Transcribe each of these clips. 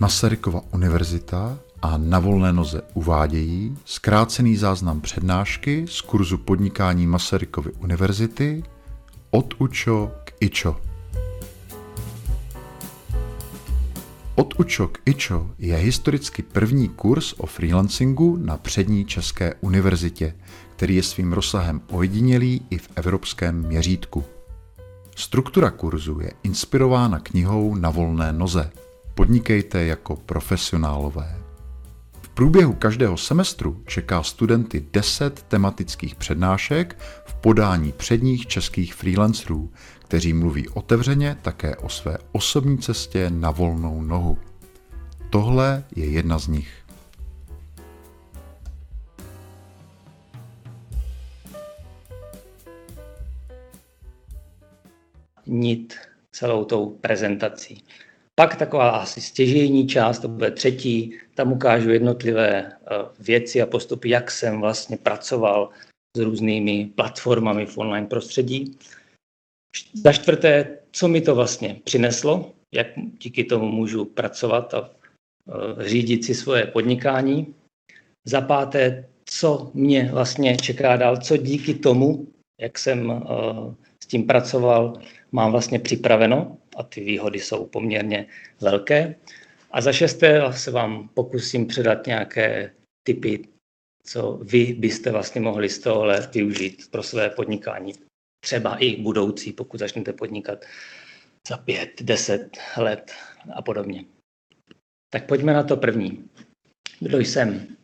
Masarykova univerzita a na volné noze uvádějí zkrácený záznam přednášky z kurzu podnikání Masarykovy univerzity od UČO k IČO. Od UČO k IČO je historicky první kurz o freelancingu na přední České univerzitě, který je svým rozsahem ojedinělý i v evropském měřítku. Struktura kurzu je inspirována knihou Na volné noze. Podnikejte jako profesionálové. V průběhu každého semestru čeká studenty 10 tematických přednášek v podání předních českých freelancerů, kteří mluví otevřeně také o své osobní cestě na volnou nohu. Tohle je jedna z nich. nit celou tou prezentací. Pak taková asi stěžejní část, to bude třetí, tam ukážu jednotlivé eh, věci a postupy, jak jsem vlastně pracoval s různými platformami v online prostředí. Za čtvrté, co mi to vlastně přineslo, jak díky tomu můžu pracovat a eh, řídit si svoje podnikání. Za páté, co mě vlastně čeká dál, co díky tomu, jak jsem eh, s tím pracoval, mám vlastně připraveno a ty výhody jsou poměrně velké. A za šesté se vám pokusím předat nějaké typy, co vy byste vlastně mohli z tohohle využít pro své podnikání. Třeba i budoucí, pokud začnete podnikat za pět, deset let a podobně. Tak pojďme na to první. Kdo jsem?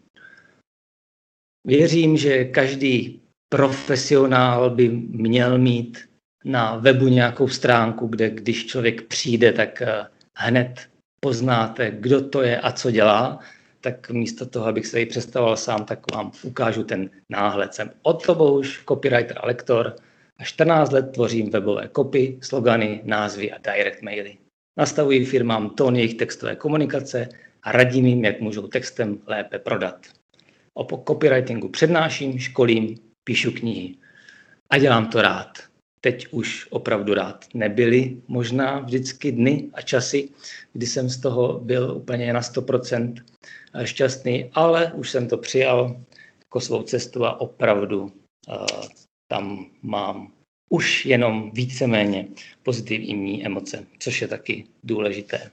Věřím, že každý profesionál by měl mít na webu nějakou stránku, kde když člověk přijde, tak eh, hned poznáte, kdo to je a co dělá, tak místo toho, abych se ji představoval sám, tak vám ukážu ten náhled. Jsem už copywriter a lektor a 14 let tvořím webové copy, slogany, názvy a direct maily. Nastavuji firmám tón jejich textové komunikace a radím jim, jak můžou textem lépe prodat. O copywritingu přednáším, školím, píšu knihy. A dělám to rád teď už opravdu rád. Nebyly možná vždycky dny a časy, kdy jsem z toho byl úplně na 100% šťastný, ale už jsem to přijal jako svou cestu a opravdu uh, tam mám už jenom víceméně pozitivní emoce, což je taky důležité.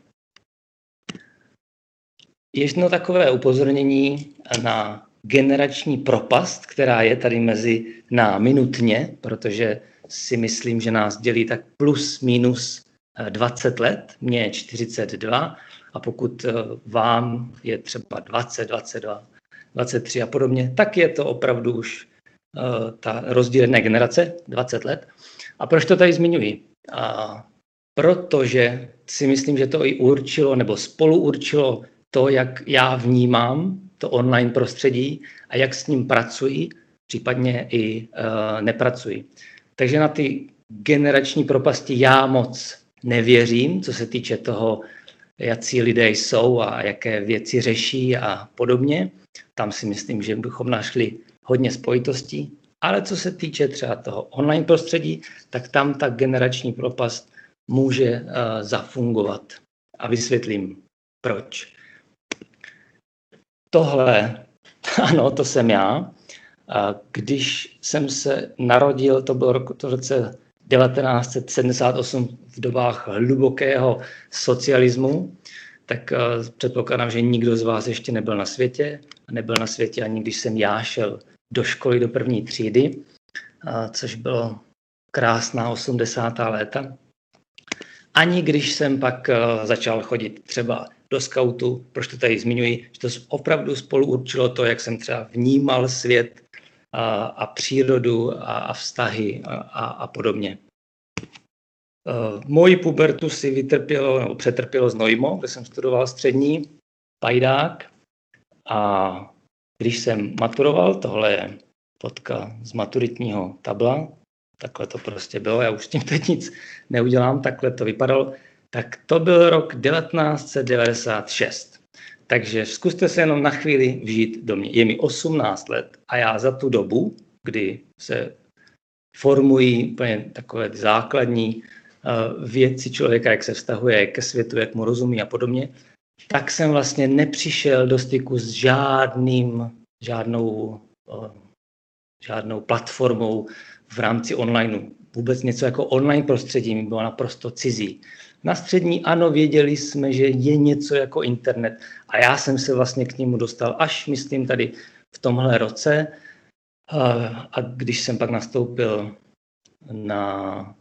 Jedno takové upozornění na generační propast, která je tady mezi námi nutně, protože si myslím, že nás dělí tak plus minus 20 eh, let, mně je 42 a pokud eh, vám je třeba 20, 22, 23 a podobně, tak je to opravdu už uh, ta rozdílné generace, 20 let. A proč to tady zmiňuji? A protože si myslím, že to i určilo nebo spolu určilo to, jak já vnímám to online prostředí a jak s ním pracuji, případně i uh, nepracuji. Takže na ty generační propasti já moc nevěřím, co se týče toho, jaký lidé jsou a jaké věci řeší a podobně. Tam si myslím, že bychom našli hodně spojitostí. Ale co se týče třeba toho online prostředí, tak tam ta generační propast může uh, zafungovat. A vysvětlím, proč. Tohle, ano, to jsem já. Když jsem se narodil, to bylo roku, to v roce 1978 v dobách hlubokého socialismu, tak eh, předpokládám, že nikdo z vás ještě nebyl na světě. A nebyl na světě ani když jsem já šel do školy do první třídy, což bylo krásná 80. léta. Ani když jsem pak eh, začal chodit třeba do skautu, proč to tady zmiňuji, že to opravdu spolu určilo to, jak jsem třeba vnímal svět a, a přírodu a, a vztahy a, a, a podobně. Uh, moji pubertu si vytrpělo, nebo přetrpělo znojmo, kde jsem studoval střední, pajdák. A když jsem maturoval, tohle je fotka z maturitního tabla, takhle to prostě bylo, já už s tím teď nic neudělám, takhle to vypadalo, tak to byl rok 1996. Takže zkuste se jenom na chvíli vžít do mě. Je mi 18 let a já za tu dobu, kdy se formují úplně takové základní uh, věci člověka, jak se vztahuje ke světu, jak mu rozumí a podobně, tak jsem vlastně nepřišel do styku s žádným, žádnou, eh, žádnou platformou v rámci onlineu. Vůbec něco jako online prostředí mi bylo naprosto cizí. Na střední ano, věděli jsme, že je něco jako internet a já jsem se vlastně k němu dostal až, myslím, tady v tomhle roce. A když jsem pak nastoupil na,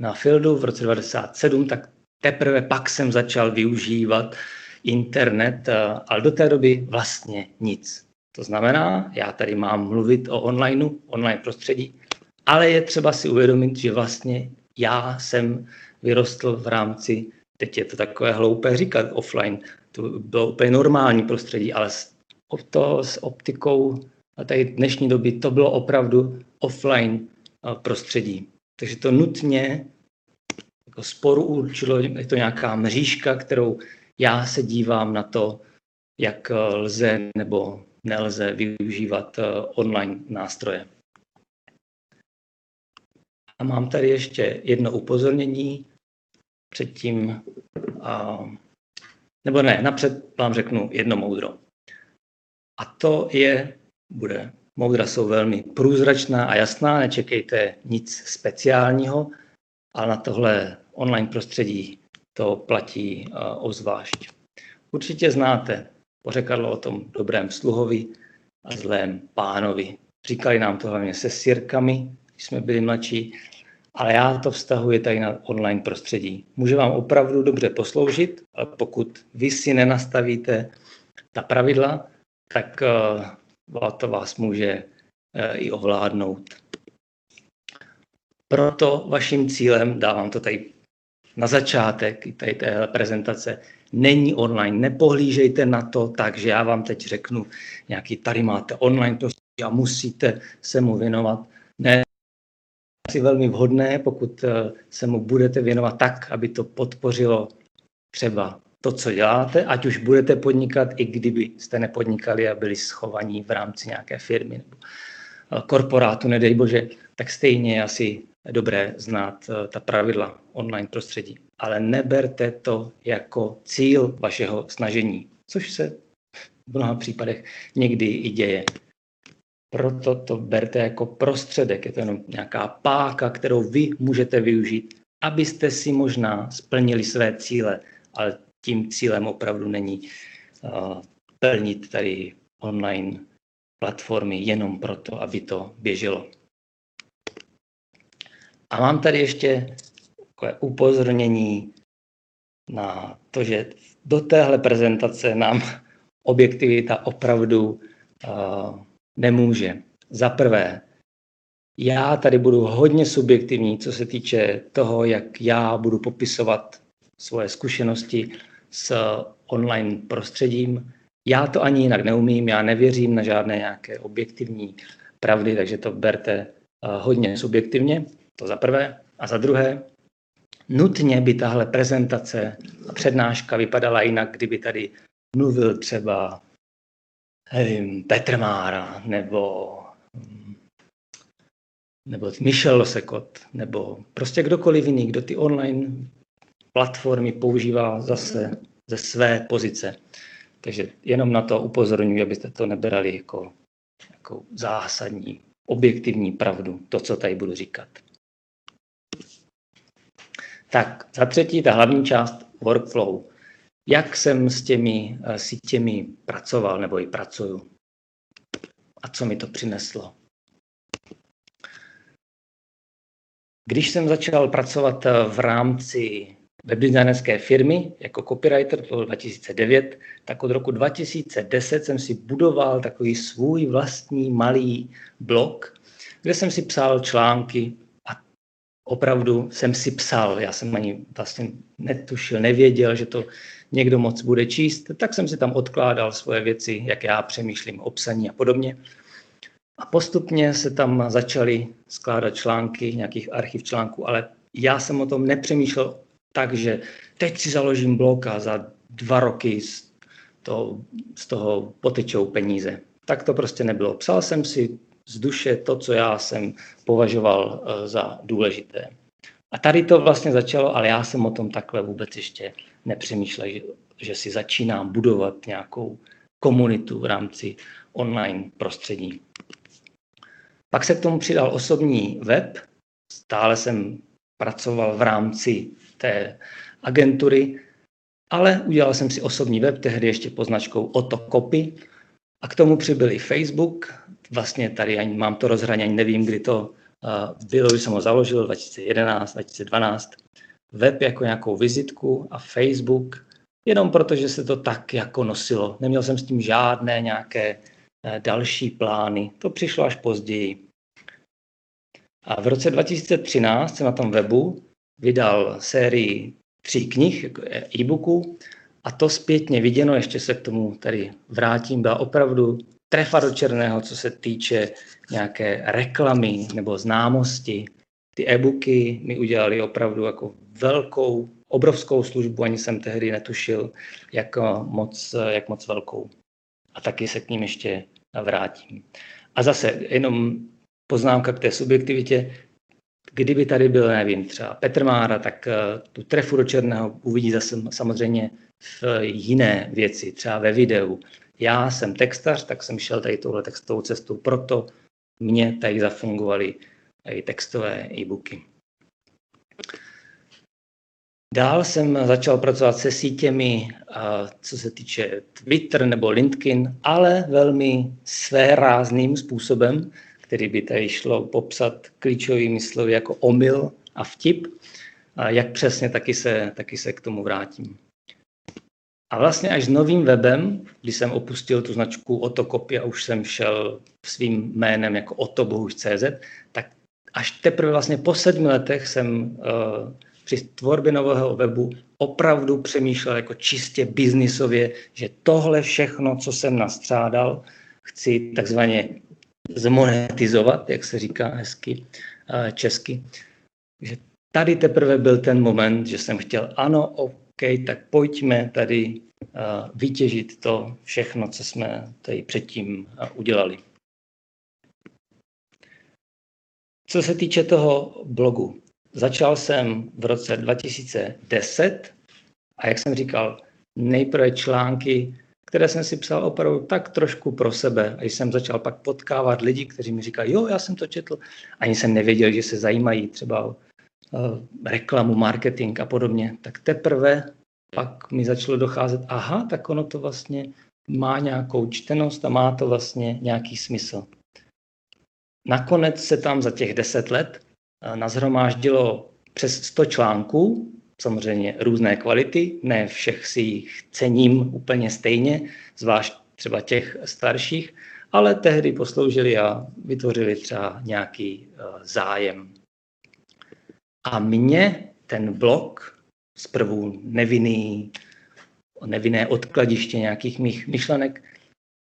na Fieldu v roce 1997, tak teprve pak jsem začal využívat internet, ale do té doby vlastně nic. To znamená, já tady mám mluvit o onlineu, online prostředí, ale je třeba si uvědomit, že vlastně já jsem vyrostl v rámci, teď je to takové hloupé říkat offline, to bylo úplně normální prostředí, ale to s optikou a tady dnešní doby to bylo opravdu offline prostředí. Takže to nutně jako sporu určilo, je to nějaká mřížka, kterou já se dívám na to, jak lze nebo nelze využívat online nástroje. A mám tady ještě jedno upozornění předtím, a, nebo ne, napřed vám řeknu jedno moudro. A to je, bude, moudra jsou velmi průzračná a jasná, nečekejte nic speciálního, ale na tohle online prostředí to platí uh, ozvlášť. Určitě znáte pořekadlo o tom dobrém sluhovi a zlém pánovi. Říkali nám to hlavně se sirkami, když jsme byli mladší, ale já to vztahuji tady na online prostředí. Může vám opravdu dobře posloužit, ale pokud vy si nenastavíte ta pravidla, tak uh, to vás může uh, i ovládnout. Proto vaším cílem, dávám to tady na začátek tady téhle prezentace, není online. Nepohlížejte na to tak, že já vám teď řeknu, nějaký tady máte online prostředí a musíte se mu věnovat. Ne, asi velmi vhodné, pokud eh, se mu budete věnovat tak, aby to podpořilo třeba to, co děláte, ať už budete podnikat, i kdyby jste nepodnikali a byli schovaní v rámci nějaké firmy nebo eh, korporátu, nedej bože, tak stejně je asi dobré znát eh, ta pravidla online prostředí. Ale neberte to jako cíl vašeho snažení, což se v mnoha případech někdy i děje. Proto to berte jako prostředek, je to jenom nějaká páka, kterou vy můžete využít, abyste si možná splnili své cíle, ale tím cílem opravdu není uh, plnit tady online platformy jenom proto, aby to běželo. A mám tady ještě takové upozornění na to, že do téhle prezentace nám objektivita opravdu uh, nemůže. Za prvé, já tady budu hodně subjektivní, co se týče toho, jak já budu popisovat svoje zkušenosti s online prostředím. Já to ani jinak neumím, já nevěřím na žádné nějaké objektivní pravdy, takže to berte eh, hodně subjektivně, to za prvé. A za druhé, nutně by tahle prezentace a přednáška vypadala jinak, kdyby tady mluvil třeba nevím, Petr Mára, nebo, nebo Michel Losekot, nebo prostě kdokoliv jiný, kdo ty online platformy používá zase ze své pozice. Takže jenom na to upozorňuji, abyste to nebrali jako, jako zásadní, objektivní pravdu, to, co tady budu říkat. Tak, za třetí, ta hlavní část workflow jak jsem s těmi uh, sítěmi pracoval nebo i pracuju a co mi to přineslo. Když jsem začal pracovat eh, v rámci webdesignerské firmy jako copywriter, to bylo 2009, tak od roku 2010 jsem si budoval takový svůj vlastní malý blog, kde jsem si psal články a opravdu jsem si psal. Já jsem ani vlastně netušil, nevěděl, že to někdo moc bude číst, tak jsem si tam odkládal svoje věci, jak já přemýšlím o psaní a podobně. A postupně se tam začaly skládat články, nějakých archiv článků, ale já jsem o tom nepřemýšlel tak, že teď si založím blog a za dva roky z toho, z toho potečou peníze. Tak to prostě nebylo. Psal jsem si z duše to, co já jsem považoval eh, za důležité. A tady to vlastně začalo, ale já jsem o tom takhle vůbec ještě nepřemýšlel, že, že si začínám budovat nějakou komunitu v rámci online prostředí. Pak se k tomu přidal osobní web. Stále jsem pracoval v rámci té agentury, ale udělal jsem si osobní web, tehdy ještě poznačkou Otokopy. A k tomu přibyl i Facebook. Vlastně tady ani mám to rozhraní, ani nevím, kdy to uh, bylo, když jsem ho založil, 2011, 2012. Web jako nějakou vizitku a Facebook jenom protože se to tak jako nosilo. Neměl jsem s tím žádné nějaké uh, další plány. To přišlo až později. A v roce 2013 jsem na tom webu vydal sérii tří knih, jako e-booků, a to zpětně viděno, ještě se k tomu tady vrátím, byla opravdu trefa do černého, co se týče nějaké reklamy nebo známosti. Ty e-booky mi udělali opravdu jako velkou, obrovskou službu, ani jsem tehdy netušil, jak moc, jak moc velkou. A taky se k ním ještě vrátím. A zase jenom poznámka k té subjektivitě. Kdyby tady byl, nevím, třeba Petr Mára, tak eh, tu trefu do černého uvidí zase samozřejmě v jiné věci, třeba ve videu. Já jsem textař, tak jsem šel tady touhle textovou cestou, proto mě tady zafungovaly i textové e-booky. Dál jsem začal pracovat se sítěmi, co se týče Twitter nebo LinkedIn, ale velmi svérázným způsobem, který by tady šlo popsat klíčovými slovy jako omyl a vtip. A jak přesně, taky se, taky se k tomu vrátím. A vlastně až s novým webem, když jsem opustil tu značku Otokopy a už jsem šel svým jménem jako otobohuž.cz, tak až teprve vlastně po sedmi letech jsem uh, při tvorbě nového webu opravdu přemýšlel jako čistě biznisově, že tohle všechno, co jsem nastřádal, chci takzvaně zmonetizovat, jak se říká hezky uh, česky. Že tady teprve byl ten moment, že jsem chtěl, ano, OK, tak pojďme tady uh, vytěžit to všechno, co jsme tady předtím uh, udělali. Co se týče toho blogu, začal jsem v roce 2010 a jak jsem říkal, nejprve články, které jsem si psal opravdu tak trošku pro sebe. A jsem začal pak potkávat lidi, kteří mi říkali, jo, já jsem to četl, ani jsem nevěděl, že se zajímají třeba o reklamu, marketing a podobně, tak teprve pak mi začalo docházet, aha, tak ono to vlastně má nějakou čtenost a má to vlastně nějaký smysl. Nakonec se tam za těch deset let eh, nazhromáždilo přes 100 článků, samozřejmě různé kvality, ne všech si jich cením úplně stejně, zvlášť třeba těch starších, ale tehdy posloužili a vytvořili třeba nějaký eh, zájem. A mě ten blog zprvu nevinný, nevinné odkladiště nějakých mých myšlenek,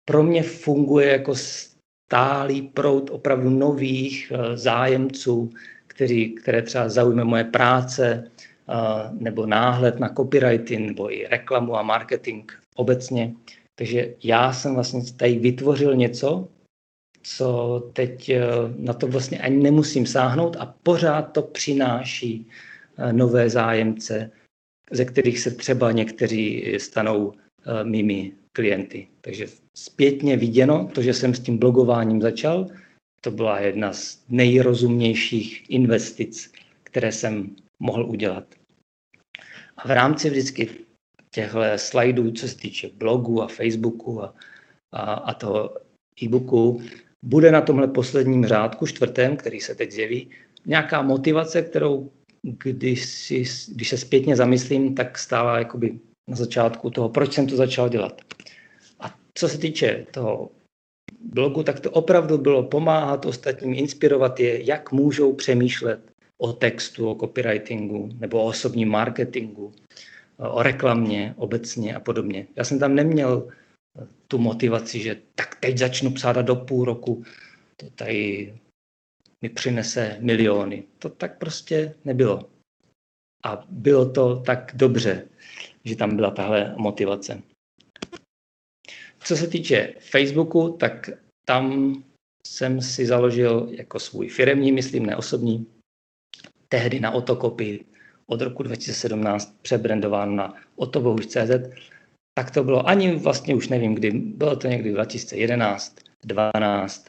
pro mě funguje jako stálý proud opravdu nových eh, zájemců, kteří, které třeba zaujme moje práce, eh, nebo náhled na copywriting, nebo i reklamu a marketing obecně. Takže já jsem vlastně tady vytvořil něco, co teď eh, na to vlastně ani nemusím sáhnout a pořád to přináší nové zájemce, ze kterých se třeba někteří stanou mými klienty. Takže zpětně viděno, to, že jsem s tím blogováním začal, to byla jedna z nejrozumnějších investic, které jsem mohl udělat. A v rámci vždycky těchto slajdů, co se týče blogu a Facebooku a, a, a toho e-booku, bude na tomhle posledním řádku, čtvrtém, který se teď zjeví, nějaká motivace, kterou když, si, když se zpětně zamyslím, tak stála jakoby na začátku toho, proč jsem to začal dělat. A co se týče toho blogu, tak to opravdu bylo pomáhat ostatním, inspirovat je, jak můžou přemýšlet o textu, o copywritingu nebo o osobním marketingu, o reklamě obecně a podobně. Já jsem tam neměl tu motivaci, že tak teď začnu psát a do půl roku to tady mi přinese miliony. To tak prostě nebylo. A bylo to tak dobře, že tam byla tahle motivace. Co se týče Facebooku, tak tam jsem si založil jako svůj firemní, myslím, ne osobní, tehdy na Otokopy, od roku 2017 přebrandován na otobohuž.cz, tak to bylo ani vlastně už nevím kdy, bylo to někdy 2011, 12.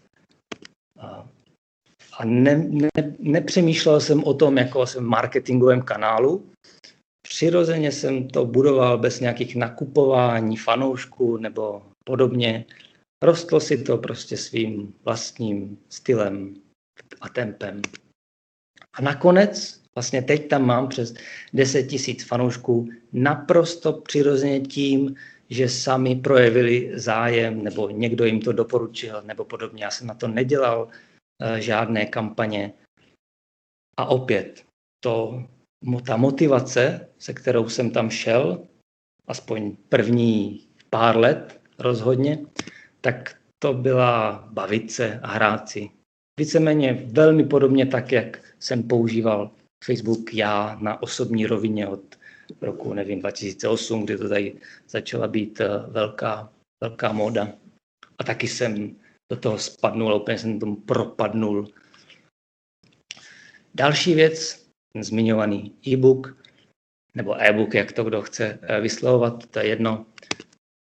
A ne, ne, nepřemýšlel jsem o tom jako o svém marketingovém kanálu. Přirozeně jsem to budoval bez nějakých nakupování fanoušků nebo podobně. Rostlo si to prostě svým vlastním stylem a tempem. A nakonec, vlastně teď tam mám přes 10 tisíc fanoušků, naprosto přirozeně tím, že sami projevili zájem, nebo někdo jim to doporučil, nebo podobně. Já jsem na to nedělal uh, žádné kampaně. A opět, to, ta motivace, se kterou jsem tam šel, aspoň první pár let rozhodně, tak to byla bavit se a hrát si. Víceméně velmi podobně tak, jak jsem používal Facebook já na osobní rovině od roku, nevím, 2008, kdy to tady začala být eh, velká, velká móda. A taky jsem do toho spadnul, úplně jsem tomu propadnul. Další věc, zmiňovaný e-book, nebo e-book, jak to kdo chce eh, vyslovovat, to je jedno.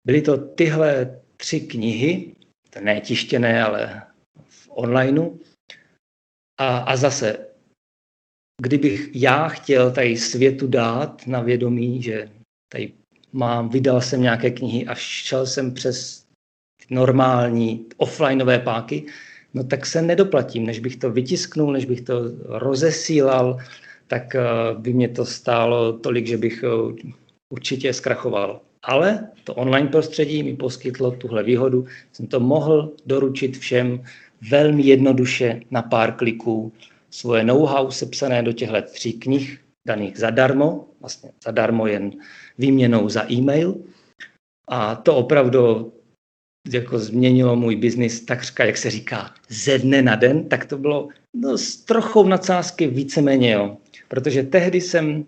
Byly to tyhle tři knihy, to ne tištěné, ale v onlineu. A, a zase kdybych já chtěl tady světu dát na vědomí, že tady mám, vydal jsem nějaké knihy a šel jsem přes normální offlineové páky, no tak se nedoplatím. Než bych to vytisknul, než bych to rozesílal, tak eh, by mě to stálo tolik, že bych eh, určitě zkrachoval. Ale to online prostředí mi poskytlo tuhle výhodu. Jsem to mohl doručit všem velmi jednoduše na pár kliků svoje know-how sepsané do těchto tří knih, daných zadarmo, vlastně zadarmo jen výměnou za e-mail. A to opravdu jako změnilo můj biznis takřka, jak se říká, ze dne na den, tak to bylo no, s trochou nadsázky víceméně, jo. Protože tehdy jsem,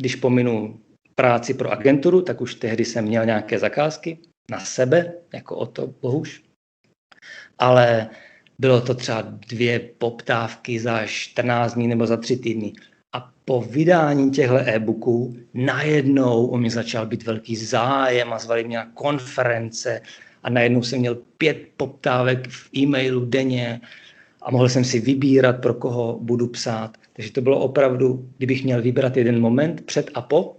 když pominu práci pro agenturu, tak už tehdy jsem měl nějaké zakázky na sebe, jako o to bohuž. Ale bylo to třeba dvě poptávky za 14 dní nebo za tři týdny. A po vydání těchto e-booků najednou o mě začal být velký zájem a zvali mě na konference a najednou jsem měl pět poptávek v e-mailu denně a mohl jsem si vybírat, pro koho budu psát. Takže to bylo opravdu, kdybych měl vybrat jeden moment před a po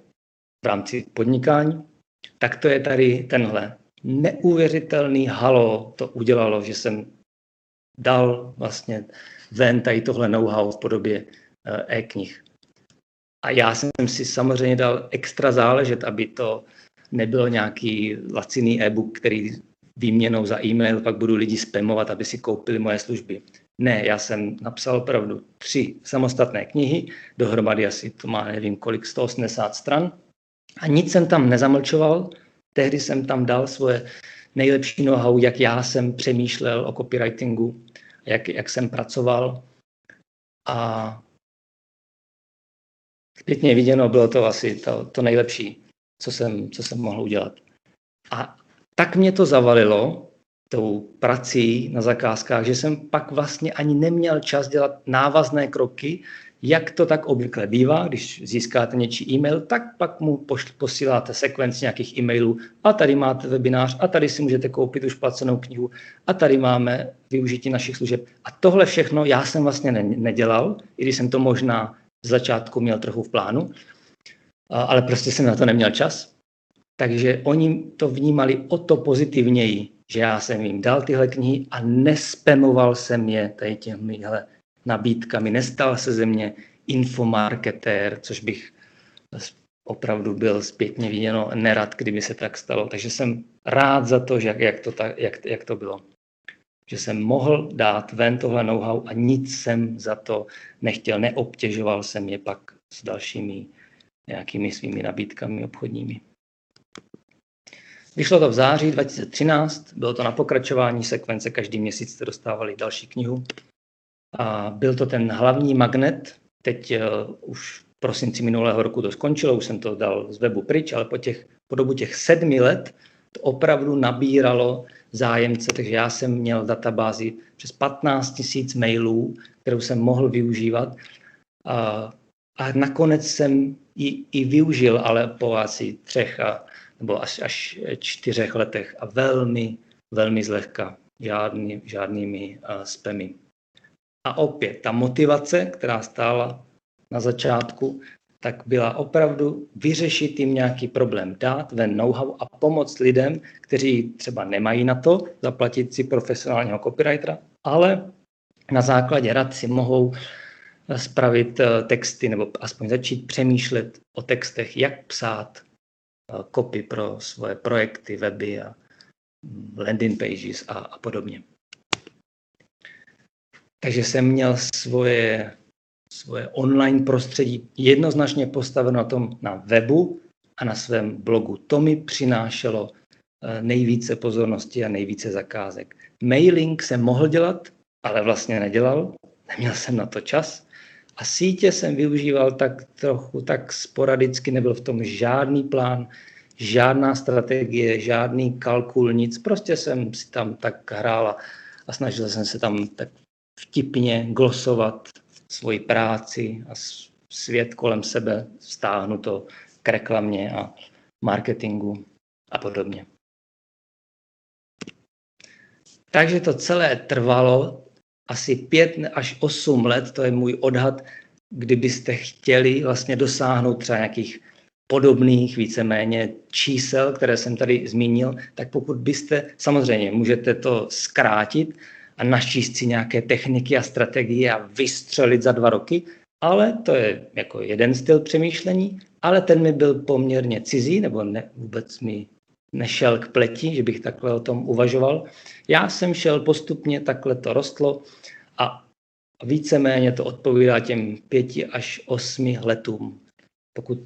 v rámci podnikání, tak to je tady tenhle. Neuvěřitelný halo to udělalo, že jsem dal vlastně ven tady tohle know-how v podobě eh, e-knih. A já jsem si samozřejmě dal extra záležet, aby to nebylo nějaký laciný e-book, který výměnou za e-mail pak budu lidi spamovat, aby si koupili moje služby. Ne, já jsem napsal opravdu tři samostatné knihy, dohromady asi to má nevím kolik, 180 stran. A nic jsem tam nezamlčoval, tehdy jsem tam dal svoje nejlepší know-how, jak já jsem přemýšlel o copywritingu, jak, jak jsem pracoval. A zpětně viděno bylo to asi to, to nejlepší, co jsem, co jsem mohl udělat. A tak mě to zavalilo tou prací na zakázkách, že jsem pak vlastně ani neměl čas dělat návazné kroky, jak to tak obvykle bývá, když získáte něčí e-mail, tak pak mu posíláte sekvenci nějakých e-mailů a tady máte webinář a tady si můžete koupit už placenou knihu a tady máme využití našich služeb. A tohle všechno já jsem vlastně ne- nedělal, i když jsem to možná z začátku měl trochu v plánu, ale prostě jsem na to neměl čas. Takže oni to vnímali o to pozitivněji, že já jsem jim dal tyhle knihy a nespemoval jsem je tady těmihle nabídkami. Nestal se ze mě infomarketér, což bych opravdu byl zpětně viděno nerad, kdyby se tak stalo. Takže jsem rád za to, jak, jak, to, tak, jak, jak to bylo. Že jsem mohl dát ven tohle know-how a nic jsem za to nechtěl. Neobtěžoval jsem je pak s dalšími nějakými svými nabídkami obchodními. Vyšlo to v září 2013, bylo to na pokračování sekvence, každý měsíc jste dostávali další knihu. A byl to ten hlavní magnet, teď uh, už v prosinci minulého roku to skončilo, už jsem to dal z webu pryč, ale po, těch, po dobu těch sedmi let to opravdu nabíralo zájemce, takže já jsem měl databázi přes 15 000 mailů, kterou jsem mohl využívat. A a nakonec jsem ji i využil, ale po asi třech a, nebo až, až čtyřech letech a velmi, velmi zlehka, žádný, žádnými uh, spamy. A opět, ta motivace, která stála na začátku, tak byla opravdu vyřešit jim nějaký problém, dát ven know-how a pomoct lidem, kteří třeba nemají na to zaplatit si profesionálního copywritera, ale na základě rad si mohou spravit eh, texty nebo aspoň začít přemýšlet o textech, jak psát kopy eh, pro svoje projekty, weby a mm, landing pages a, a podobně. Takže jsem měl svoje, svoje online prostředí jednoznačně postaveno na tom na webu a na svém blogu. To mi přinášelo eh, nejvíce pozornosti a nejvíce zakázek. Mailing jsem mohl dělat, ale vlastně nedělal. Neměl jsem na to čas. A sítě jsem využíval tak trochu, tak sporadicky, nebyl v tom žádný plán, žádná strategie, žádný kalkul, nic. Prostě jsem si tam tak hrál a snažil jsem se tam tak vtipně glosovat svoji práci a svět kolem sebe, stáhnu to k reklamě a marketingu a podobně. Takže to celé trvalo asi pět až osm let, to je můj odhad, kdybyste chtěli vlastně dosáhnout třeba nějakých podobných víceméně čísel, které jsem tady zmínil, tak pokud byste, samozřejmě můžete to zkrátit a našíst si nějaké techniky a strategie a vystřelit za dva roky, ale to je jako jeden styl přemýšlení, ale ten mi byl poměrně cizí, nebo ne, vůbec mi nešel k pleti, že bych takhle o tom uvažoval. Já jsem šel postupně, takhle to rostlo a víceméně to odpovídá těm pěti až osmi letům. Pokud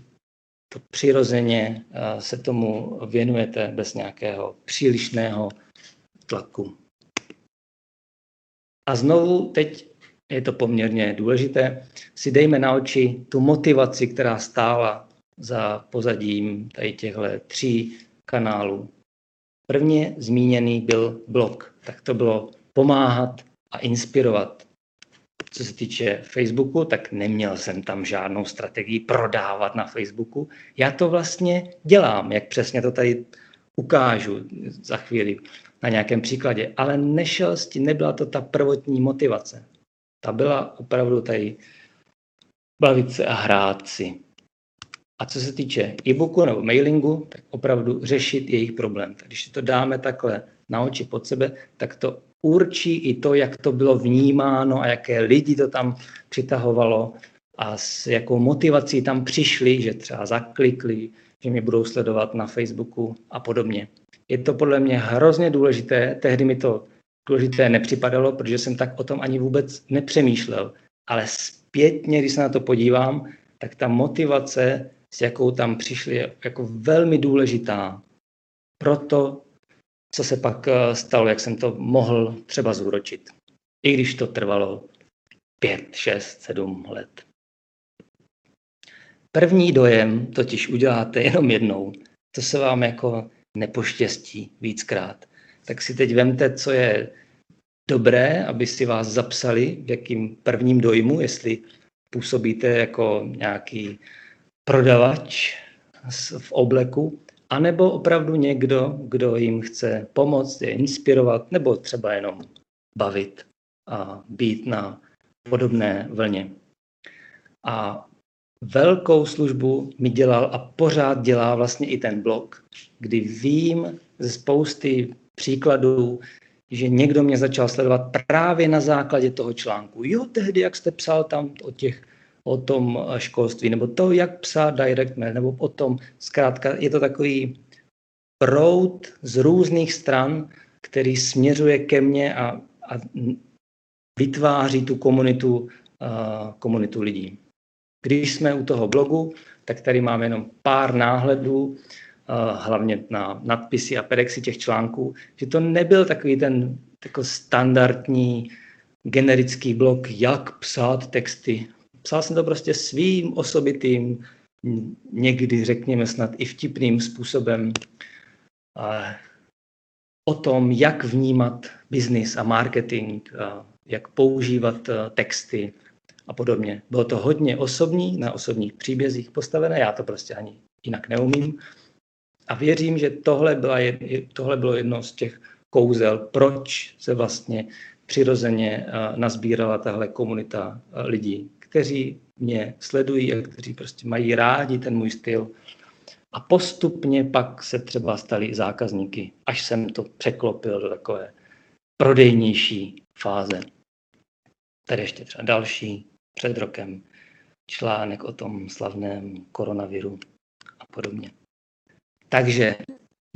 to přirozeně eh, se tomu věnujete bez nějakého přílišného tlaku. A znovu teď je to poměrně důležité, si dejme na oči tu motivaci, která stála za pozadím tady těchto tří kanálů. Prvně zmíněný byl blog, tak to bylo pomáhat a inspirovat. Co se týče Facebooku, tak neměl jsem tam žádnou strategii prodávat na Facebooku. Já to vlastně dělám, jak přesně to tady ukážu za chvíli na nějakém příkladě. Ale nešel s tím, nebyla to ta prvotní motivace. Ta byla opravdu tady bavit se a hrát si. A co se týče e-booku nebo mailingu, tak opravdu řešit jejich problém. Tak když to dáme takhle na oči pod sebe, tak to určí i to, jak to bylo vnímáno a jaké lidi to tam přitahovalo a s jakou motivací tam přišli, že třeba zaklikli, že mě budou sledovat na Facebooku a podobně. Je to podle mě hrozně důležité, tehdy mi to důležité nepřipadalo, protože jsem tak o tom ani vůbec nepřemýšlel. Ale zpětně, když se na to podívám, tak ta motivace, s jakou tam přišli, jako velmi důležitá. Proto co se pak eh, stalo, jak jsem to mohl třeba zúročit. I když to trvalo pět, šest, sedm let. První dojem totiž uděláte jenom jednou. To se vám jako nepoštěstí víckrát. Tak si teď vemte, co je dobré, aby si vás zapsali v jakým prvním dojmu, jestli působíte jako nějaký prodavač v obleku, anebo opravdu někdo, kdo jim chce pomoct, je inspirovat, nebo třeba jenom bavit a být na podobné vlně. A velkou službu mi dělal a pořád dělá vlastně i ten blog, kdy vím ze spousty příkladů, že někdo mě začal sledovat právě na základě toho článku. Jo, tehdy, jak jste psal tam o těch o tom školství, nebo to, jak psát direct mail, nebo o tom, zkrátka, je to takový proud z různých stran, který směřuje ke mně a, a vytváří tu komunitu, uh, komunitu lidí. Když jsme u toho blogu, tak tady máme jenom pár náhledů, hlavně na nadpisy a pedexy těch článků, že to nebyl takový ten jako standardní generický blog, jak psát texty Psal jsem to prostě svým osobitým, někdy řekněme snad i vtipným způsobem o tom, jak vnímat biznis a marketing, jak používat texty a podobně. Bylo to hodně osobní, na osobních příbězích postavené, já to prostě ani jinak neumím. A věřím, že tohle, byla jed, tohle bylo jedno z těch kouzel, proč se vlastně přirozeně nazbírala tahle komunita lidí, kteří mě sledují a kteří prostě mají rádi ten můj styl. A postupně pak se třeba stali zákazníky, až jsem to překlopil do takové prodejnější fáze. Tady ještě třeba další, před rokem, článek o tom slavném koronaviru a podobně. Takže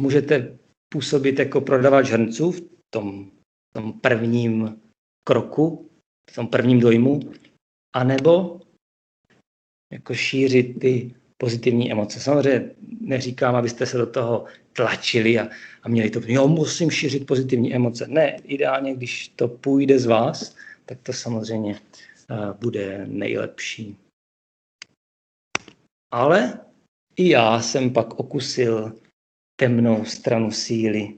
můžete působit jako prodavač hrnců v tom, v tom prvním kroku, v tom prvním dojmu, anebo jako šířit ty pozitivní emoce. Samozřejmě neříkám, abyste se do toho tlačili a, a měli to, jo, musím šířit pozitivní emoce. Ne, ideálně, když to půjde z vás, tak to samozřejmě uh, bude nejlepší. Ale i já jsem pak okusil temnou stranu síly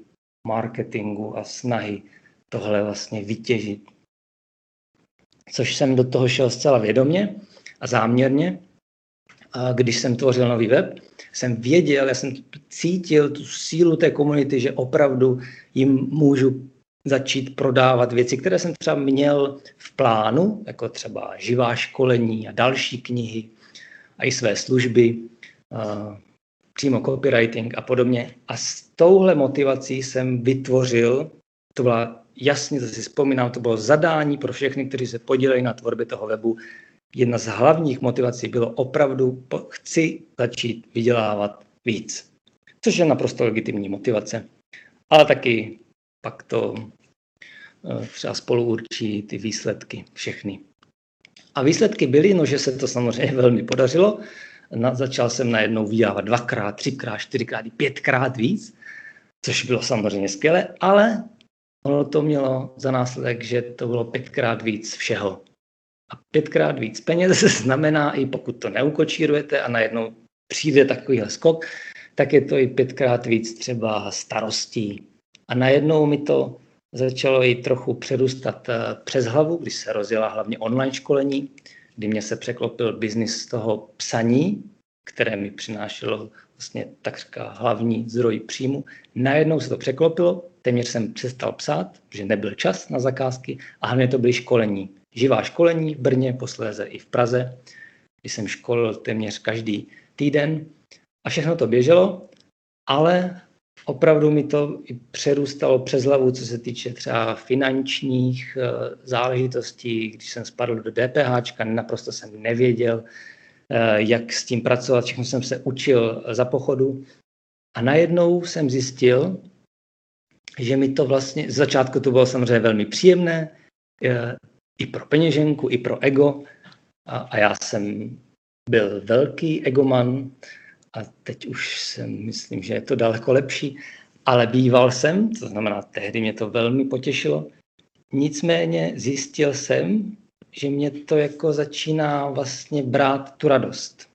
marketingu a snahy tohle vlastně vytěžit. Což jsem do toho šel zcela vědomě a záměrně. A když jsem tvořil nový web, jsem věděl, já jsem cítil tu sílu té komunity, že opravdu jim můžu začít prodávat věci, které jsem třeba měl v plánu, jako třeba živá školení a další knihy a i své služby, přímo copywriting a podobně. A s touhle motivací jsem vytvořil, to byla jasně, si vzpomínám, to bylo zadání pro všechny, kteří se podílejí na tvorbě toho webu. Jedna z hlavních motivací bylo opravdu, chci začít vydělávat víc. Což je naprosto legitimní motivace. Ale taky pak to eh, třeba spolu určí ty výsledky všechny. A výsledky byly, no, že se to samozřejmě velmi podařilo na, začal jsem najednou vydávat dvakrát, třikrát, čtyřikrát, pětkrát víc, což bylo samozřejmě skvělé, ale ono to mělo za následek, že to bylo pětkrát víc všeho. A pětkrát víc peněz znamená, i pokud to neukočírujete a najednou přijde takovýhle skok, tak je to i pětkrát víc třeba starostí. A najednou mi to začalo i trochu přerůstat eh, přes hlavu, když se rozjela hlavně online školení, kdy mě se překlopil biznis z toho psaní, které mi přinášelo vlastně takřka hlavní zdroj příjmu. Najednou se to překlopilo, téměř jsem přestal psát, že nebyl čas na zakázky a hlavně to byly školení. Živá školení v Brně, posléze i v Praze, kdy jsem školil téměř každý týden a všechno to běželo, ale opravdu mi to i přerůstalo přes hlavu, co se týče třeba finančních eh, záležitostí. Když jsem spadl do DPH, naprosto jsem nevěděl, jak s tím pracovat. Všechno jsem se učil za pochodu. A najednou jsem zjistil, že mi to vlastně, z začátku to bylo samozřejmě velmi příjemné, eh, i pro peněženku, i pro ego. A, a já jsem byl velký egoman, a teď už si myslím, že je to daleko lepší, ale býval jsem, to znamená, tehdy mě to velmi potěšilo. Nicméně zjistil jsem, že mě to jako začíná vlastně brát tu radost.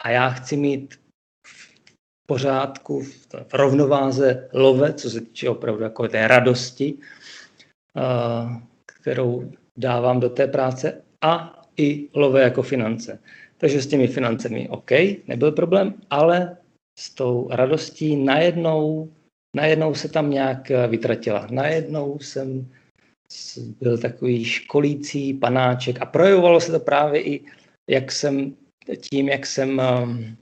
A já chci mít v pořádku, v rovnováze love, co se týče opravdu jako té radosti, kterou dávám do té práce, a i love jako finance. Takže s těmi financemi OK, nebyl problém, ale s tou radostí najednou, najednou se tam nějak vytratila. Najednou jsem byl takový školící panáček a projevovalo se to právě i jak jsem, tím, jak jsem um,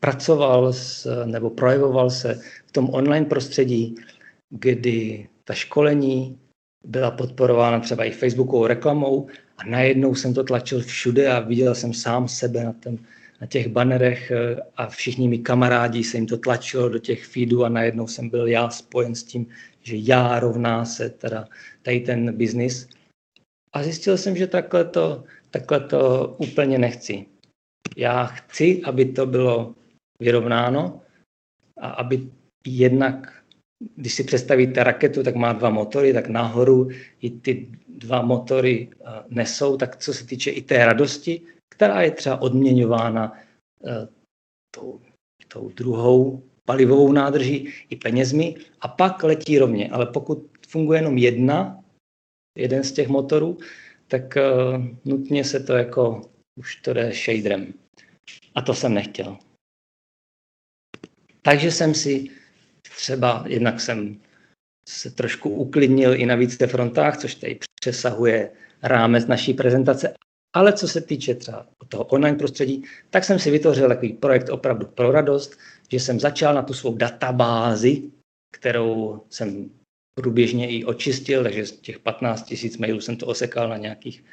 pracoval s, nebo projevoval se v tom online prostředí, kdy ta školení byla podporována třeba i Facebookovou reklamou a najednou jsem to tlačil všude a viděl jsem sám sebe na, ten, na těch banerech eh, a všichni mi kamarádi se jim to tlačilo do těch feedů a najednou jsem byl já spojen s tím, že já rovná se teda tady ten biznis. A zjistil jsem, že takhle to, takhle to úplně nechci. Já chci, aby to bylo vyrovnáno a aby jednak když si představíte raketu, tak má dva motory, tak nahoru i ty dva motory eh, nesou, tak co se týče i té radosti, která je třeba odměňována eh, tou, tou druhou palivovou nádrží i penězmi a pak letí rovně. Ale pokud funguje jenom jedna, jeden z těch motorů, tak uh, nutně se to jako už to jde shaderem. A to jsem nechtěl. Takže jsem si třeba, jednak jsem se trošku uklidnil i na více frontách, což tady přesahuje rámec naší prezentace, ale co se týče třeba toho online prostředí, tak jsem si vytvořil takový projekt opravdu pro radost, že jsem začal na tu svou databázi, kterou jsem průběžně i očistil, takže z těch 15 tisíc mailů jsem to osekal na nějakých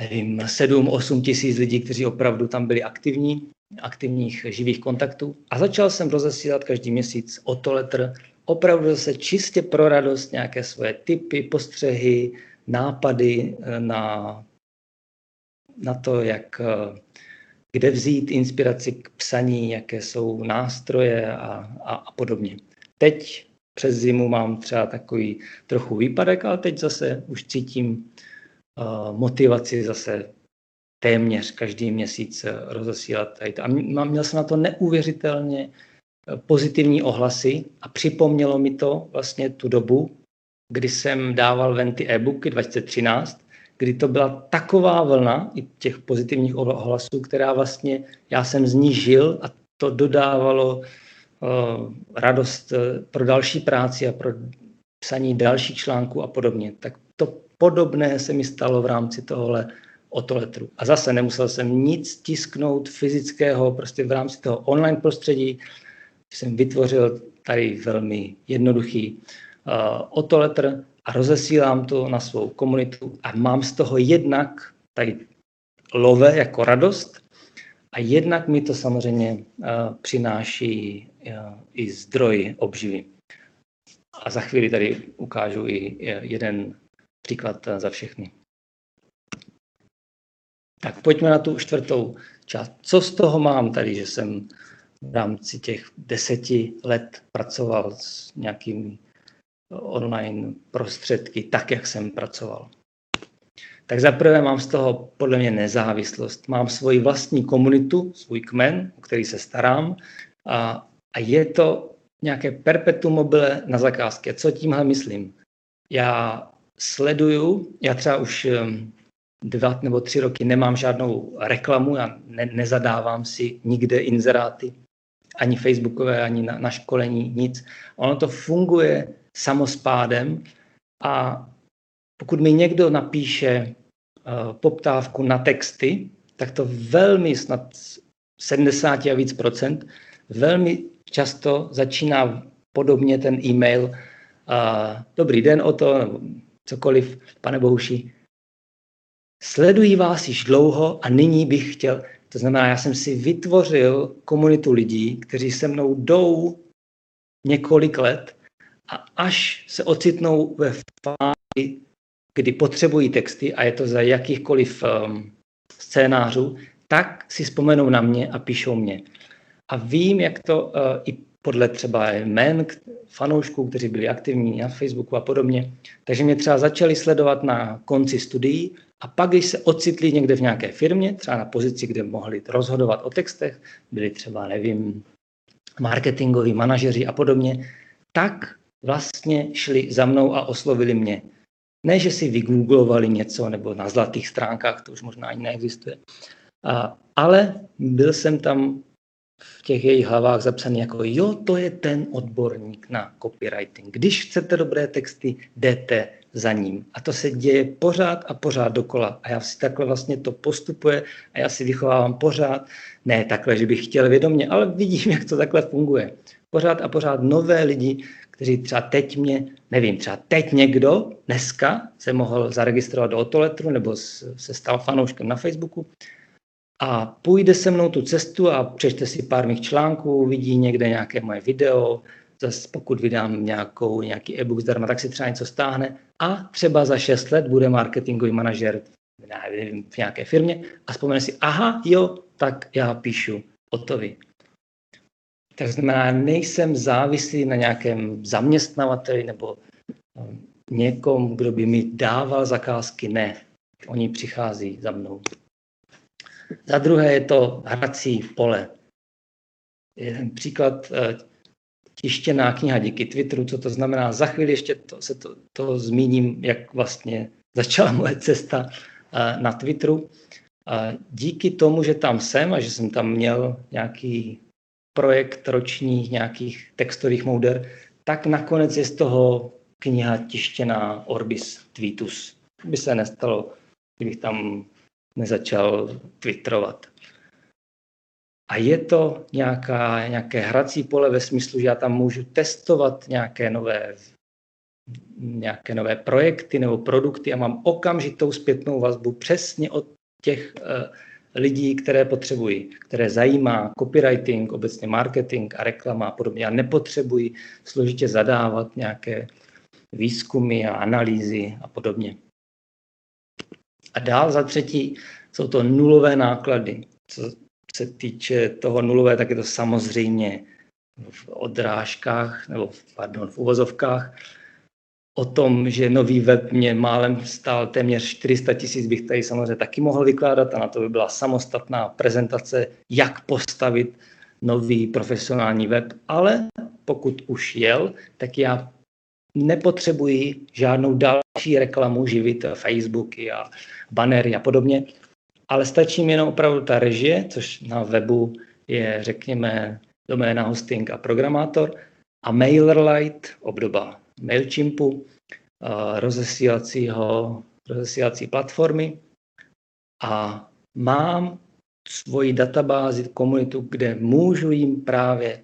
nevím, 7-8 tisíc lidí, kteří opravdu tam byli aktivní, aktivních živých kontaktů. A začal jsem rozesílat každý měsíc o to letr, opravdu zase čistě pro radost nějaké svoje typy, postřehy, nápady eh, na, na to, jak, eh, kde vzít inspiraci k psaní, jaké jsou nástroje a, a, a podobně. Teď přes zimu mám třeba takový trochu výpadek, ale teď zase už cítím uh, motivaci zase téměř každý měsíc rozesílat. A měl jsem na to neuvěřitelně pozitivní ohlasy a připomnělo mi to vlastně tu dobu, kdy jsem dával ven ty e-booky 2013, kdy to byla taková vlna i těch pozitivních ohlasů, která vlastně já jsem z ní žil a to dodávalo uh, radost eh, pro další práci a pro psaní dalších článků a podobně. Tak to podobné se mi stalo v rámci tohohle otoletru. A zase nemusel jsem nic tisknout fyzického, prostě v rámci toho online prostředí jsem vytvořil tady velmi jednoduchý uh, otoletr a rozesílám to na svou komunitu a mám z toho jednak tady love jako radost a jednak mi to samozřejmě uh, přináší uh, i zdroj obživy. A za chvíli tady ukážu i jeden příklad za všechny. Tak pojďme na tu čtvrtou část. Co z toho mám tady, že jsem v rámci těch deseti let pracoval s nějakými online prostředky, tak, jak jsem pracoval. Tak zaprvé mám z toho podle mě nezávislost. Mám svoji vlastní komunitu, svůj kmen, o který se starám a, a je to nějaké perpetuum mobile na zakázky. Co tímhle myslím? Já sleduju, já třeba už dva nebo tři roky nemám žádnou reklamu, já ne, nezadávám si nikde inzeráty, ani facebookové, ani na, na školení, nic. Ono to funguje samospádem a pokud mi někdo napíše uh, poptávku na texty, tak to velmi snad 70 a víc procent, velmi často začíná podobně ten e-mail uh, Dobrý den o to, cokoliv, pane Bohuši, sledují vás již dlouho a nyní bych chtěl, to znamená, já jsem si vytvořil komunitu lidí, kteří se mnou jdou několik let a až se ocitnou ve fázi, kdy potřebují texty a je to za jakýchkoliv um, scénářů, tak si vzpomenou na mě a píšou mě. A vím, jak to uh, i podle třeba jmén fanoušků, kteří byli aktivní na Facebooku a podobně. Takže mě třeba začali sledovat na konci studií a pak, když se ocitli někde v nějaké firmě, třeba na pozici, kde mohli rozhodovat o textech, byli třeba, nevím, marketingoví manažeři a podobně, tak vlastně šli za mnou a oslovili mě. Ne, že si vygooglovali něco nebo na zlatých stránkách, to už možná ani neexistuje, a, ale byl jsem tam v těch jejich hlavách zapsaný jako jo, to je ten odborník na copywriting. Když chcete dobré texty, jdete za ním. A to se děje pořád a pořád dokola. A já si takhle vlastně to postupuje a já si vychovávám pořád, ne takhle, že bych chtěl vědomě, ale vidím, jak to takhle funguje. Pořád a pořád nové lidi, kteří třeba teď mě, nevím, třeba teď někdo dneska se mohl zaregistrovat do Otoletru nebo se stal fanouškem na Facebooku a půjde se mnou tu cestu a přečte si pár mých článků, vidí někde nějaké moje video, zase pokud vydám nějakou, nějaký e-book zdarma, tak si třeba něco stáhne a třeba za 6 let bude marketingový manažer nevím, v nějaké firmě a vzpomene si, aha, jo, tak já píšu Otovi. Tak znamená, nejsem závislý na nějakém zaměstnavateli nebo um, někom, kdo by mi dával zakázky, ne. Oni přichází za mnou. Za druhé je to hrací pole. Jeden příklad, eh, tištěná kniha díky Twitteru, co to znamená. Za chvíli ještě to, se to, to zmíním, jak vlastně začala moje cesta uh, na Twitteru. Díky tomu, že tam jsem a že jsem tam měl nějaký projekt roční nějakých textových mouder, tak nakonec je z toho kniha tištěná Orbis Tweetus. By se nestalo, kdybych tam nezačal twitterovat. A je to nějaká, nějaké hrací pole ve smyslu, že já tam můžu testovat nějaké nové, nějaké nové projekty nebo produkty a mám okamžitou zpětnou vazbu přesně od těch uh, lidí, které potřebují, které zajímá copywriting, obecně marketing a reklama a podobně. Já nepotřebuji složitě zadávat nějaké výzkumy a analýzy a podobně. A dál za třetí jsou to nulové náklady. Co se týče toho nulové, tak je to samozřejmě v odrážkách, nebo pardon, v uvozovkách, o tom, že nový web mě málem stál téměř 400 tisíc, bych tady samozřejmě taky mohl vykládat a na to by byla samostatná prezentace, jak postavit nový profesionální web, ale pokud už jel, tak já nepotřebuji žádnou další reklamu živit, Facebooky a bannery a podobně, ale stačí mi jenom opravdu ta režie, což na webu je, řekněme, doména hosting a programátor a MailerLite, obdoba MailChimpu, rozesílacího, rozesílací platformy a mám svoji databázi, komunitu, kde můžu jim právě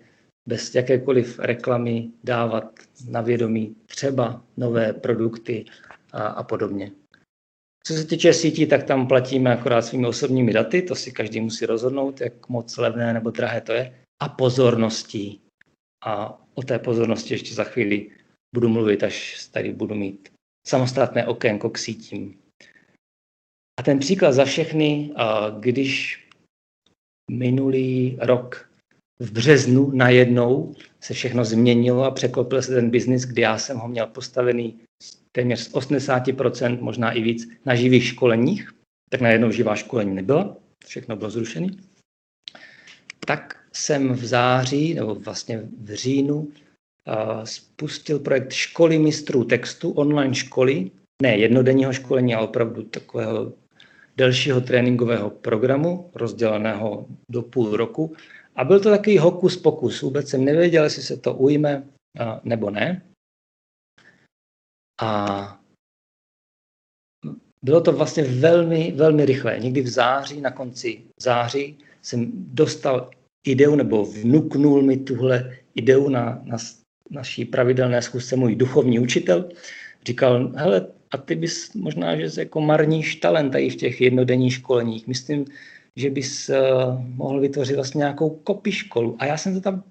bez jakékoliv reklamy dávat na vědomí třeba nové produkty a, a podobně. Co se týče sítí, tak tam platíme akorát svými osobními daty, to si každý musí rozhodnout, jak moc levné nebo drahé to je, a pozorností. A o té pozornosti ještě za chvíli budu mluvit, až tady budu mít samostatné okénko k sítím. A ten příklad za všechny, když minulý rok v březnu najednou se všechno změnilo a překlopil se ten biznis, kdy já jsem ho měl postavený téměř z 80%, možná i víc, na živých školeních, tak najednou živá školení nebyla, všechno bylo zrušené. Tak jsem v září, nebo vlastně v říjnu, spustil projekt školy mistrů textu, online školy, ne jednodenního školení, ale opravdu takového delšího tréninkového programu, rozděleného do půl roku. A byl to takový hokus pokus. Vůbec jsem nevěděl, jestli se to ujme nebo ne. A bylo to vlastně velmi, velmi rychlé. Někdy v září, na konci září, jsem dostal ideu, nebo vnuknul mi tuhle ideu na, na naší pravidelné schůzce můj duchovní učitel. Říkal, hele, a ty bys možná, že jako marníš talent tady v těch jednodenních školeních. Myslím, že bys uh, mohl vytvořit vlastně nějakou kopy školu. A já jsem to tam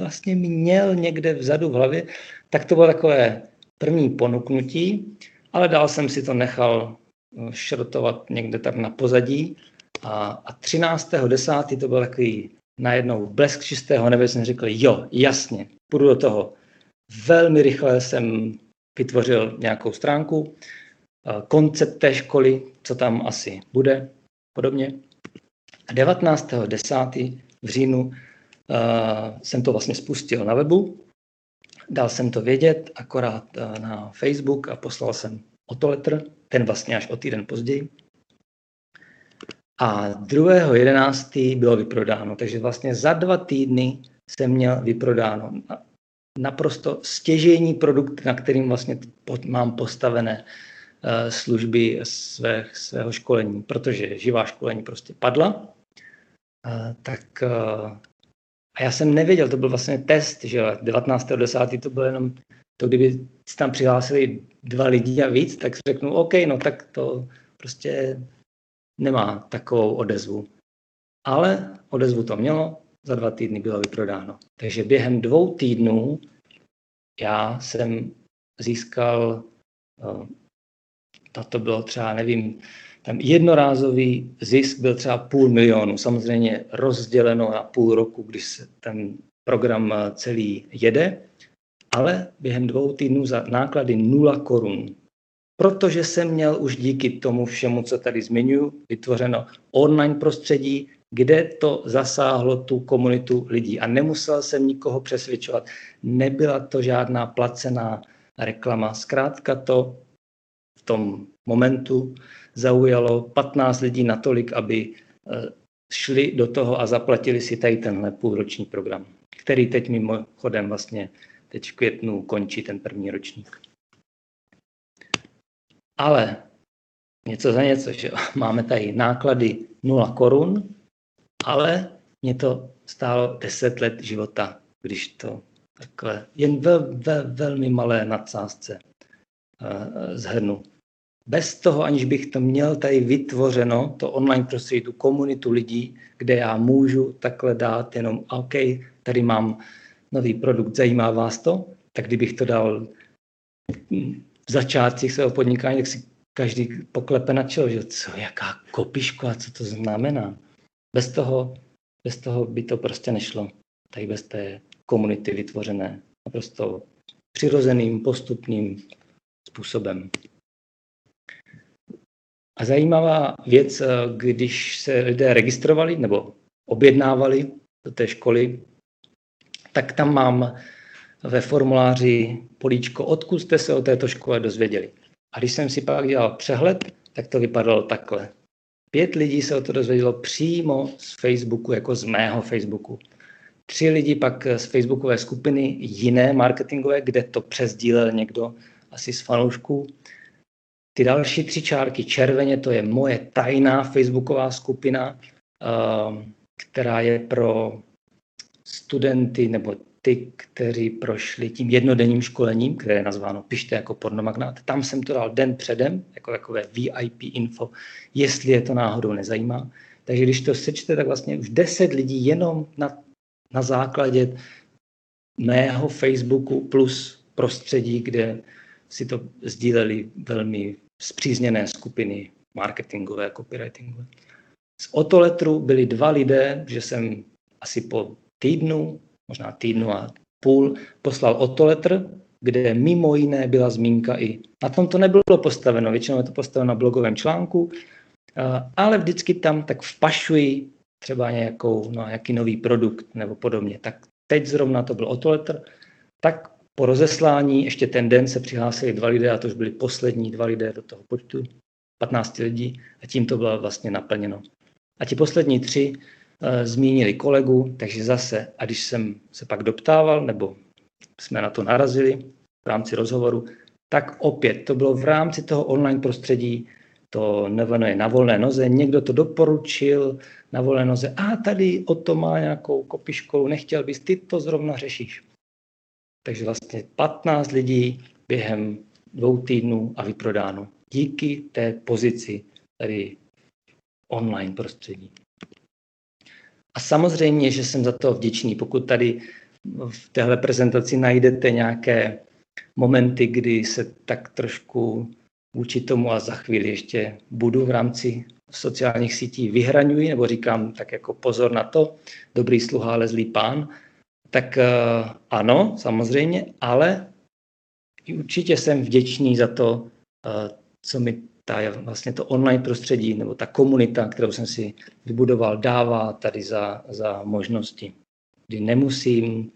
vlastně měl někde vzadu v hlavě, tak to bylo takové první ponuknutí, ale dál jsem si to nechal eh, šrotovat někde tak na pozadí. A, a 13.10. to byl takový najednou blesk čistého nebe, jsem řekl, jo, jasně, půjdu do toho. Velmi rychle jsem vytvořil nějakou stránku, eh, koncept té školy, co tam asi bude, podobně. A 19.10. v říjnu uh, jsem to vlastně spustil na webu Dal jsem to vědět akorát eh, na Facebook a poslal jsem o to letr, ten vlastně až o týden později. A 2.11. bylo vyprodáno, takže vlastně za dva týdny jsem měl vyprodáno naprosto stěžení produkt, na kterým vlastně mám postavené eh, služby své, svého školení, protože živá školení prostě padla, eh, tak a já jsem nevěděl, to byl vlastně test, že 19.10. to bylo jenom to, kdyby tam přihlásili dva lidi a víc, tak řeknu, OK, no tak to prostě nemá takovou odezvu. Ale odezvu to mělo, za dva týdny bylo vyprodáno. Takže během dvou týdnů já jsem získal, eh, to bylo třeba, nevím, tam jednorázový zisk byl třeba půl milionu, samozřejmě rozděleno na půl roku, když se ten program eh, celý jede, ale během dvou týdnů za náklady nula korun. Protože jsem měl už díky tomu všemu, co tady zmiňuji, vytvořeno online prostředí, kde to zasáhlo tu komunitu lidí. A nemusel jsem nikoho přesvědčovat. Nebyla to žádná placená reklama. Zkrátka to v tom momentu zaujalo 15 lidí natolik, aby eh, šli do toho a zaplatili si tady tenhle půlroční program, který teď mimochodem vlastně teď v květnu končí ten první ročník. Ale něco za něco, že máme tady náklady 0 korun, ale mě to stálo 10 let života, když to takhle jen ve, ve velmi malé nadsázce uh, zhrnu. Bez toho, aniž bych to měl tady vytvořeno, to online prostředí, tu komunitu lidí, kde já můžu takhle dát jenom, OK, tady mám nový produkt, zajímá vás to? Tak kdybych to dal v začátcích svého podnikání, tak si každý poklepe na čelo, že co, jaká kopiška, co to znamená. Bez toho, bez toho by to prostě nešlo. Tady bez té komunity vytvořené naprosto přirozeným, postupným způsobem. A zajímavá věc, eh, když se lidé registrovali nebo objednávali do té školy, tak tam mám ve formuláři políčko, odkud jste se o této škole dozvěděli. A když jsem si pak dělal přehled, tak to vypadalo takhle. Pět lidí se o to dozvědělo přímo z Facebooku, jako z mého Facebooku. Tři lidi pak z Facebookové skupiny jiné marketingové, kde to přesdílel někdo asi z fanoušků. Ty další tři čárky červeně, to je moje tajná Facebooková skupina, ehm, která je pro studenty nebo ty, kteří prošli tím jednodenním školením, které je nazváno Pište jako pornomagnát. Tam jsem to dal den předem, jako takové VIP info, jestli je to náhodou nezajímá. Takže když to sečte, tak vlastně už 10 lidí jenom na, na základě mého Facebooku plus prostředí, kde si to sdíleli velmi zpřízněné skupiny marketingové, copywritingové. Z Otoletru byli dva lidé, že jsem asi po týdnu možná týdnu a půl, poslal otoletr, kde mimo jiné byla zmínka i, na tom to nebylo postaveno, většinou je to postaveno na blogovém článku, ale vždycky tam tak vpašuji třeba nějakou, no, nějaký nový produkt nebo podobně. Tak teď zrovna to byl otoletr, tak po rozeslání ještě ten den se přihlásili dva lidé a to už byli poslední dva lidé do toho počtu, 15 lidí a tím to bylo vlastně naplněno. A ti poslední tři Eh, zmínili kolegu, takže zase, a když jsem se pak doptával, nebo jsme na to narazili v rámci rozhovoru, tak opět to bylo v rámci toho online prostředí, to je na volné noze, někdo to doporučil na volné noze, a tady o to má nějakou kopiškou, nechtěl bys, ty to zrovna řešíš. Takže vlastně 15 lidí během dvou týdnů a vyprodáno. Díky té pozici tady online prostředí. A samozřejmě, že jsem za to vděčný, pokud tady v téhle prezentaci najdete nějaké momenty, kdy se tak trošku vůči tomu a za chvíli ještě budu v rámci sociálních sítí vyhraňuji, nebo říkám tak jako pozor na to, dobrý sluha, ale zlý pán, tak uh, ano, samozřejmě, ale určitě jsem vděčný za to, uh, co mi ta, vlastně to online prostředí nebo ta komunita, kterou jsem si vybudoval, dává tady za, za možnosti. Kdy nemusím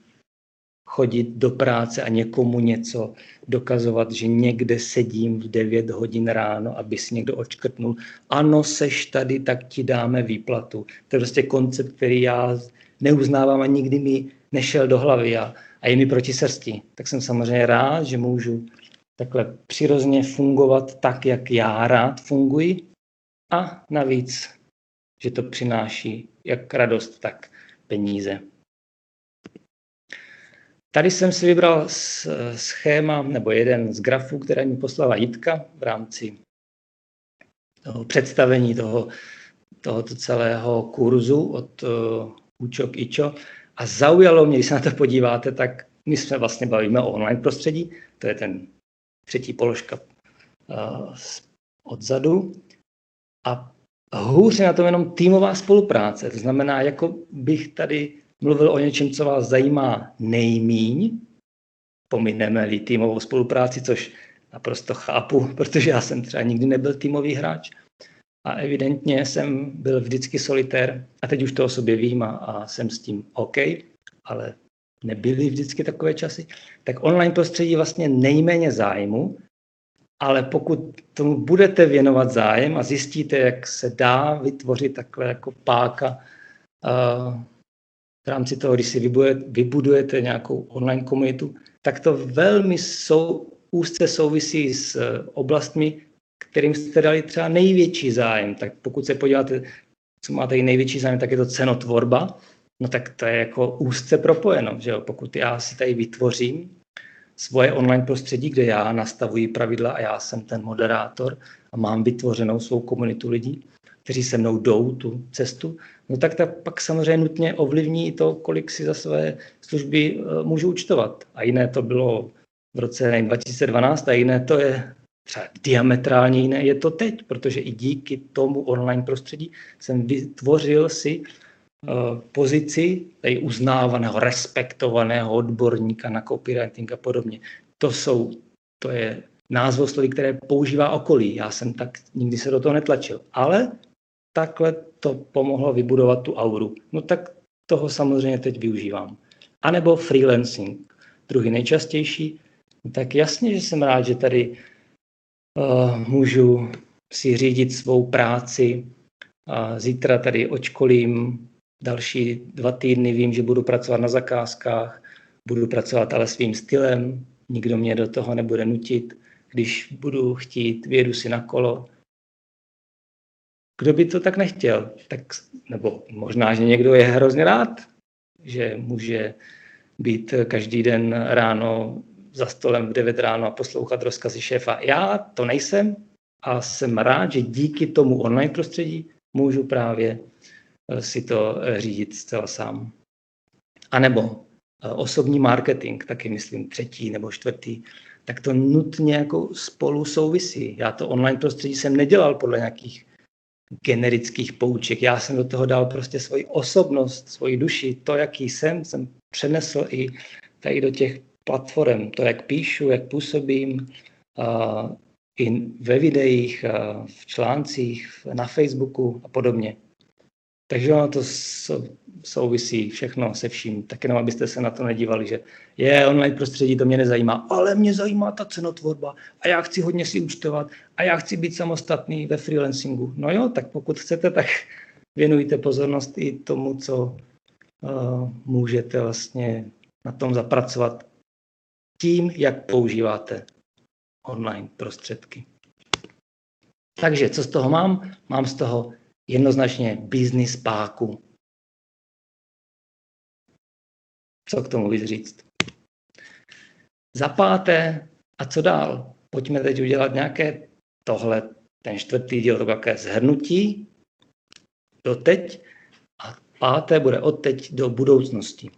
chodit do práce a někomu něco dokazovat, že někde sedím v 9 hodin ráno, aby si někdo očkrtnul. Ano, seš tady, tak ti dáme výplatu. To je prostě koncept, který já neuznávám a nikdy mi nešel do hlavy a, a je mi proti srsti. Tak jsem samozřejmě rád, že můžu takhle přirozeně fungovat tak, jak já rád funguji a navíc, že to přináší jak radost, tak peníze. Tady jsem si vybral schéma nebo jeden z grafů, které mi poslala Jitka v rámci toho představení toho, tohoto celého kurzu od uh, Učok Ičo. A zaujalo mě, když se na to podíváte, tak my jsme vlastně bavíme o online prostředí, to je ten třetí položka uh, odzadu. A hůř je na tom jenom týmová spolupráce. To znamená, jako bych tady mluvil o něčem, co vás zajímá nejmíň, pomineme-li týmovou spolupráci, což naprosto chápu, protože já jsem třeba nikdy nebyl týmový hráč a evidentně jsem byl vždycky solitér a teď už to o sobě vím a, a jsem s tím OK, ale nebyly vždycky takové časy, tak online prostředí vlastně nejméně zájmu ale pokud tomu budete věnovat zájem a zjistíte, jak se dá vytvořit takhle jako páka uh, v rámci toho, když si vybudujete, vybudujete nějakou online komunitu, tak to velmi sou, úzce souvisí s uh, oblastmi, kterým jste dali třeba největší zájem. Tak pokud se podíváte, co máte i největší zájem, tak je to cenotvorba. No tak to je jako úzce propojeno, že jo? Pokud já si tady vytvořím svoje online prostředí, kde já nastavuji pravidla a já jsem ten moderátor a mám vytvořenou svou komunitu lidí, kteří se mnou jdou tu cestu, no tak to pak samozřejmě nutně ovlivní to, kolik si za své služby eh, můžu účtovat. A jiné to bylo v roce nevím, 2012 a jiné to je třeba diametrálně jiné je to teď, protože i díky tomu online prostředí jsem vytvořil si pozici tady uznávaného, respektovaného odborníka na copywriting a podobně. To jsou, to je názvosloví, které používá okolí. Já jsem tak nikdy se do toho netlačil. Ale takhle to pomohlo vybudovat tu auru. No tak toho samozřejmě teď využívám. A nebo freelancing, druhý nejčastější. Tak jasně, že jsem rád, že tady uh, můžu si řídit svou práci. Uh, zítra tady očkolím, další dva týdny vím, že budu pracovat na zakázkách, budu pracovat ale svým stylem, nikdo mě do toho nebude nutit. Když budu chtít, vědu si na kolo, kdo by to tak nechtěl? Tak, nebo možná, že někdo je hrozně rád, že může být každý den ráno za stolem v 9 ráno a poslouchat rozkazy šéfa. Já to nejsem a jsem rád, že díky tomu online prostředí můžu právě si to eh, řídit zcela sám. A nebo eh, osobní marketing, taky myslím třetí nebo čtvrtý, tak to nutně jako spolu souvisí. Já to online prostředí jsem nedělal podle nějakých generických pouček. Já jsem do toho dal prostě svoji osobnost, svoji duši, to, jaký jsem, jsem přenesl i tady do těch platform, to, jak píšu, jak působím, uh, i ve videích, uh, v článcích, na Facebooku a podobně. Takže ono to souvisí všechno se vším. Tak jenom, abyste se na to nedívali, že je online prostředí, to mě nezajímá, ale mě zajímá ta cenotvorba a já chci hodně si účtovat a já chci být samostatný ve freelancingu. No jo, tak pokud chcete, tak věnujte pozornost i tomu, co uh, můžete vlastně na tom zapracovat tím, jak používáte online prostředky. Takže co z toho mám? Mám z toho jednoznačně business páku. Co k tomu víc říct? Za páté, a co dál? Pojďme teď udělat nějaké tohle, ten čtvrtý díl, to nějaké zhrnutí do teď a páté bude od teď do budoucnosti.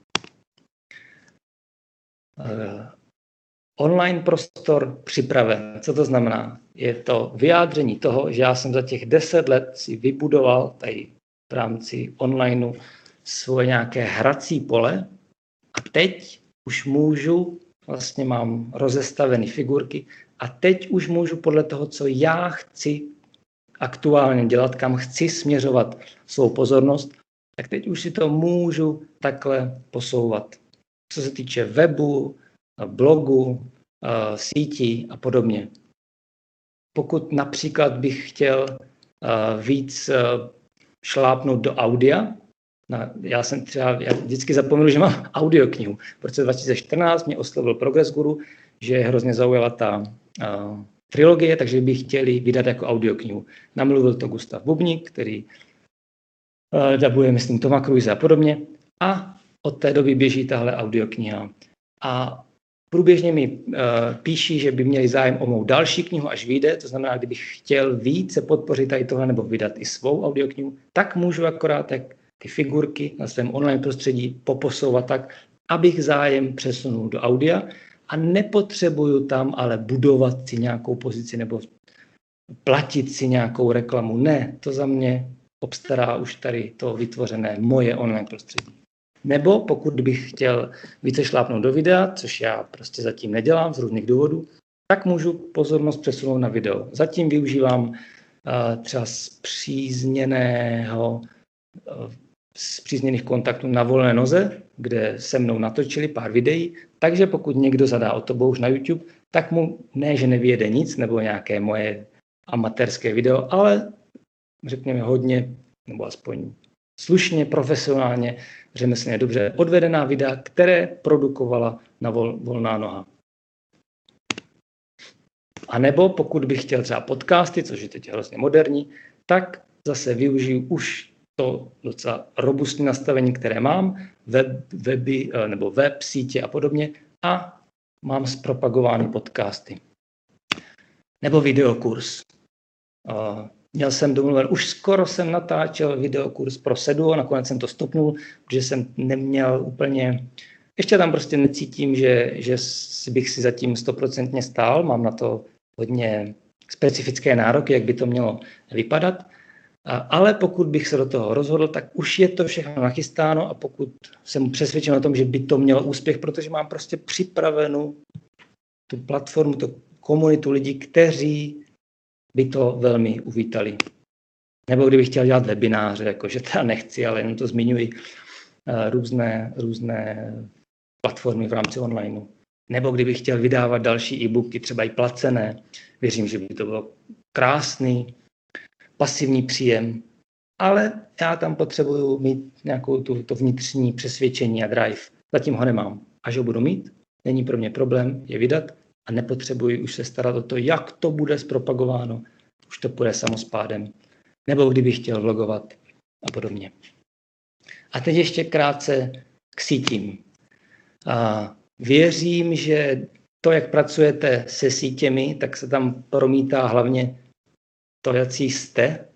Online prostor připraven. Co to znamená? Je to vyjádření toho, že já jsem za těch deset let si vybudoval tady v rámci onlineu svoje nějaké hrací pole a teď už můžu, vlastně mám rozestavené figurky a teď už můžu podle toho, co já chci aktuálně dělat, kam chci směřovat svou pozornost, tak teď už si to můžu takhle posouvat. Co se týče webu, blogu, sítí a podobně. Pokud například bych chtěl víc šlápnout do audia, já jsem třeba, já vždycky zapomněl, že mám audioknihu. V roce 2014 mě oslovil Progress Guru, že hrozně zaujala ta uh, trilogie, takže by chtěli vydat jako audioknihu. Namluvil to Gustav Bubník, který uh, dabuje, myslím, Toma Cruise a podobně. A od té doby běží tahle audiokniha. A Průběžně mi uh, píší, že by měli zájem o mou další knihu, až vyjde, to znamená, kdybych chtěl více podpořit tady tohle nebo vydat i svou audioknihu, tak můžu akorát tak ty figurky na svém online prostředí poposouvat tak, abych zájem přesunul do audia a nepotřebuju tam ale budovat si nějakou pozici nebo platit si nějakou reklamu. Ne, to za mě obstará už tady to vytvořené moje online prostředí. Nebo pokud bych chtěl více šlápnout do videa, což já prostě zatím nedělám z různých důvodů, tak můžu pozornost přesunout na video. Zatím využívám uh, třeba zpřízněného, uh, zpřízněných kontaktů na volné noze, kde se mnou natočili pár videí, takže pokud někdo zadá o to už na YouTube, tak mu ne, že nevyjede nic nebo nějaké moje amatérské video, ale řekněme hodně, nebo aspoň slušně, profesionálně, řemeslně dobře odvedená videa, které produkovala na vol, volná noha. A nebo pokud bych chtěl třeba podcasty, což je teď hrozně moderní, tak zase využiju už to docela robustní nastavení, které mám, web, weby eh, nebo web, sítě a podobně a mám zpropagovány podcasty. Nebo videokurs. Měl jsem domluven, už skoro jsem natáčel videokurs pro Sedu, nakonec jsem to stopnul, protože jsem neměl úplně, ještě tam prostě necítím, že, že bych si zatím stoprocentně stál, mám na to hodně specifické nároky, jak by to mělo vypadat. Ale pokud bych se do toho rozhodl, tak už je to všechno nachystáno a pokud jsem přesvědčen o tom, že by to mělo úspěch, protože mám prostě připravenou tu platformu, tu komunitu lidí, kteří by to velmi uvítali. Nebo kdybych chtěl dělat webináře, jakože teda nechci, ale jenom to zmiňuji, eh, různé, různé platformy v rámci onlineu. Nebo kdybych chtěl vydávat další e-booky, třeba i placené, věřím, že by to bylo krásný, pasivní příjem, ale já tam potřebuju mít nějakou tu, to vnitřní přesvědčení a drive. Zatím ho nemám. Až ho budu mít, není pro mě problém je vydat a nepotřebuji už se starat o to, jak to bude zpropagováno. Už to půjde samospádem. Nebo kdybych chtěl vlogovat a podobně. A teď ještě krátce k sítím. A věřím, že to, jak pracujete se sítěmi, tak se tam promítá hlavně to, jaký jste,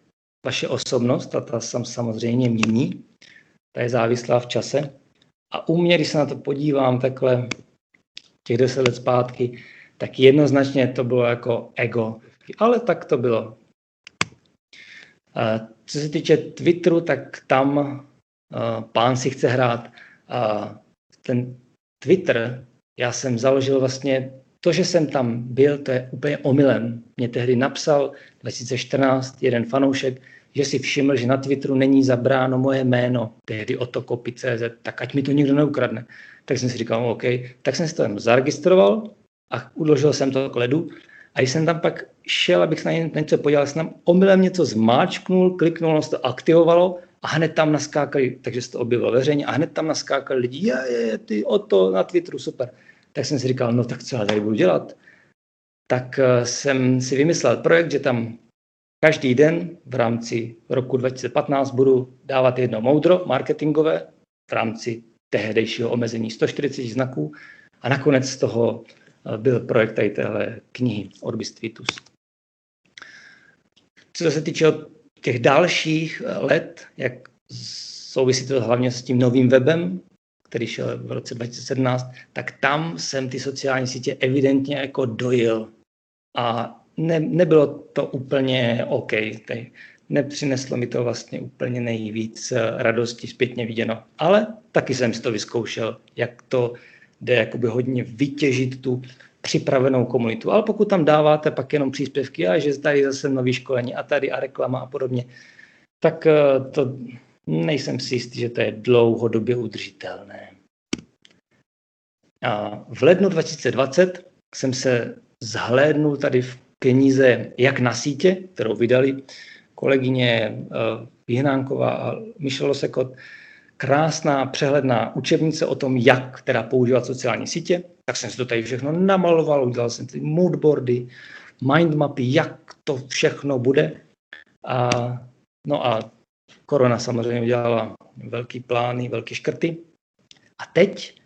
vaše osobnost, a ta sam samozřejmě mění, ta je závislá v čase. A u mě, když se na to podívám takhle těch deset let zpátky, tak jednoznačně to bylo jako ego. Ale tak to bylo. Co se týče Twitteru, tak tam pán si chce hrát. Ten Twitter, já jsem založil vlastně to, že jsem tam byl, to je úplně omylem. Mě tehdy napsal 2014 jeden fanoušek, že si všiml, že na Twitteru není zabráno moje jméno, tehdy otokopi.cz, tak ať mi to nikdo neukradne. Tak jsem si říkal, OK, tak jsem si to jen zaregistroval a uložil jsem to k ledu. A když jsem tam pak šel, abych se na něco podíval, jsem tam omylem něco zmáčknul, kliknul, se to aktivovalo a hned tam naskákali, takže se to objevilo veřejně, a hned tam naskákali lidi, je, je, ty o to na Twitteru, super. Tak jsem si říkal, no tak co já tady budu dělat? Tak eh, jsem si vymyslel projekt, že tam každý den v rámci roku 2015 budu dávat jedno moudro marketingové v rámci tehdejšího omezení 140 znaků a nakonec z toho byl projekt tady téhle knihy Orbis Tweetus. Co se týče těch dalších let, jak souvisí to hlavně s tím novým webem, který šel v roce 2017, tak tam jsem ty sociální sítě evidentně jako dojil. A ne, nebylo to úplně OK. Tady nepřineslo mi to vlastně úplně nejvíc radosti zpětně viděno. Ale taky jsem si to vyzkoušel, jak to jde jakoby hodně vytěžit tu připravenou komunitu. Ale pokud tam dáváte pak jenom příspěvky a že tady zase nový školení a tady a reklama a podobně, tak eh, to nejsem si jistý, že to je dlouhodobě udržitelné. A v lednu 2020 jsem se zhlédnul tady v knize Jak na sítě, kterou vydali kolegyně eh, a Michel Losekot, krásná přehledná učebnice o tom, jak teda používat sociální sítě. Tak jsem si to tady všechno namaloval, udělal jsem ty moodboardy, mindmapy, jak to všechno bude. A, no a korona samozřejmě udělala velký plány, velký škrty. A teď,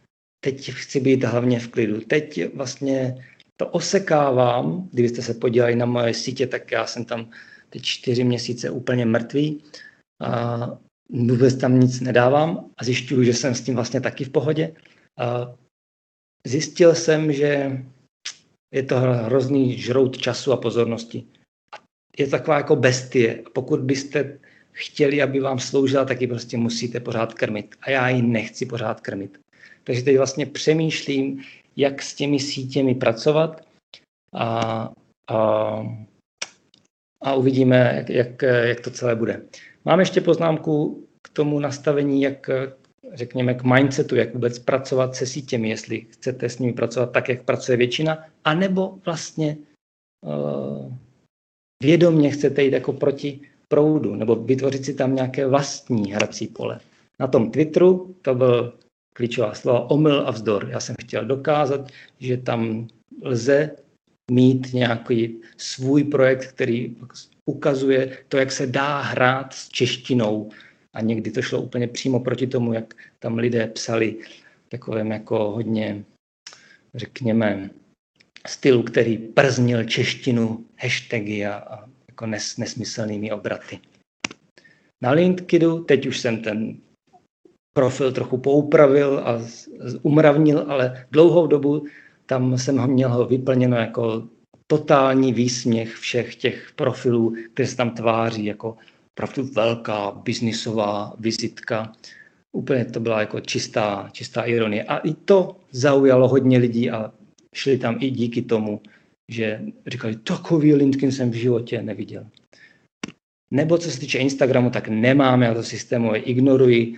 teď chci být hlavně v klidu. Teď vlastně to osekávám, kdybyste se podívali na moje sítě, tak já jsem tam teď čtyři měsíce úplně mrtvý. A vůbec tam nic nedávám a zjišťuju, že jsem s tím vlastně taky v pohodě. A zjistil jsem, že je to hrozný žrout času a pozornosti. Je to taková jako bestie. Pokud byste chtěli, aby vám sloužila, tak ji prostě musíte pořád krmit. A já ji nechci pořád krmit. Takže teď vlastně přemýšlím, jak s těmi sítěmi pracovat a, a, a uvidíme, jak, jak, jak to celé bude. Mám ještě poznámku k tomu nastavení, jak řekněme, k mindsetu, jak vůbec pracovat se sítěmi, jestli chcete s nimi pracovat tak, jak pracuje většina, anebo vlastně uh, vědomně chcete jít jako proti proudu, nebo vytvořit si tam nějaké vlastní hrací pole. Na tom Twitteru to byl klíčová slova omyl a vzdor. Já jsem chtěl dokázat, že tam lze mít nějaký svůj projekt, který ukazuje to, jak se dá hrát s češtinou. A někdy to šlo úplně přímo proti tomu, jak tam lidé psali takovém jako hodně, řekněme, stylu, který prznil češtinu, hashtagy a, a jako nes, nesmyslnými obraty. Na LinkedInu teď už jsem ten profil trochu poupravil a umravnil, ale dlouhou dobu tam jsem ho měl vyplněno jako totální výsměch všech těch profilů, které se tam tváří jako opravdu velká biznisová vizitka. Úplně to byla jako čistá, čistá ironie. A i to zaujalo hodně lidí a šli tam i díky tomu, že říkali, takový LinkedIn jsem v životě neviděl. Nebo co se týče Instagramu, tak nemám, já to systémově ignoruji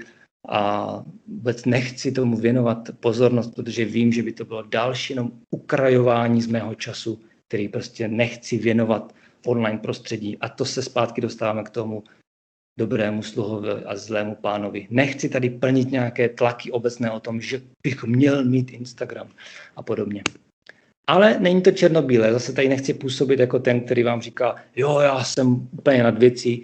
a vůbec nechci tomu věnovat pozornost, protože vím, že by to bylo další jenom ukrajování z mého času, který prostě nechci věnovat online prostředí. A to se zpátky dostáváme k tomu dobrému sluhovi a zlému pánovi. Nechci tady plnit nějaké tlaky obecné o tom, že bych měl mít Instagram a podobně. Ale není to černobílé, zase tady nechci působit jako ten, který vám říká, jo, já jsem úplně nad věcí,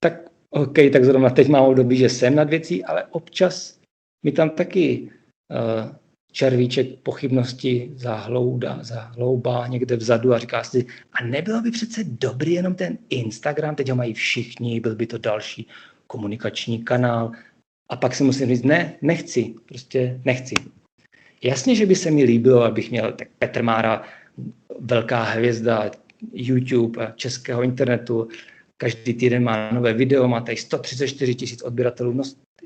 tak OK, tak zrovna teď mám období, že jsem nad věcí, ale občas mi tam taky uh, červíček pochybnosti zahlouda, zahloubá někde vzadu a říká si, a nebylo by přece dobrý jenom ten Instagram, teď ho mají všichni, byl by to další komunikační kanál. A pak si musím říct, ne, nechci, prostě nechci. Jasně, že by se mi líbilo, abych měl tak Petr Mára, velká hvězda YouTube českého internetu, každý týden má nové video, má tady 134 tisíc odběratelů. No,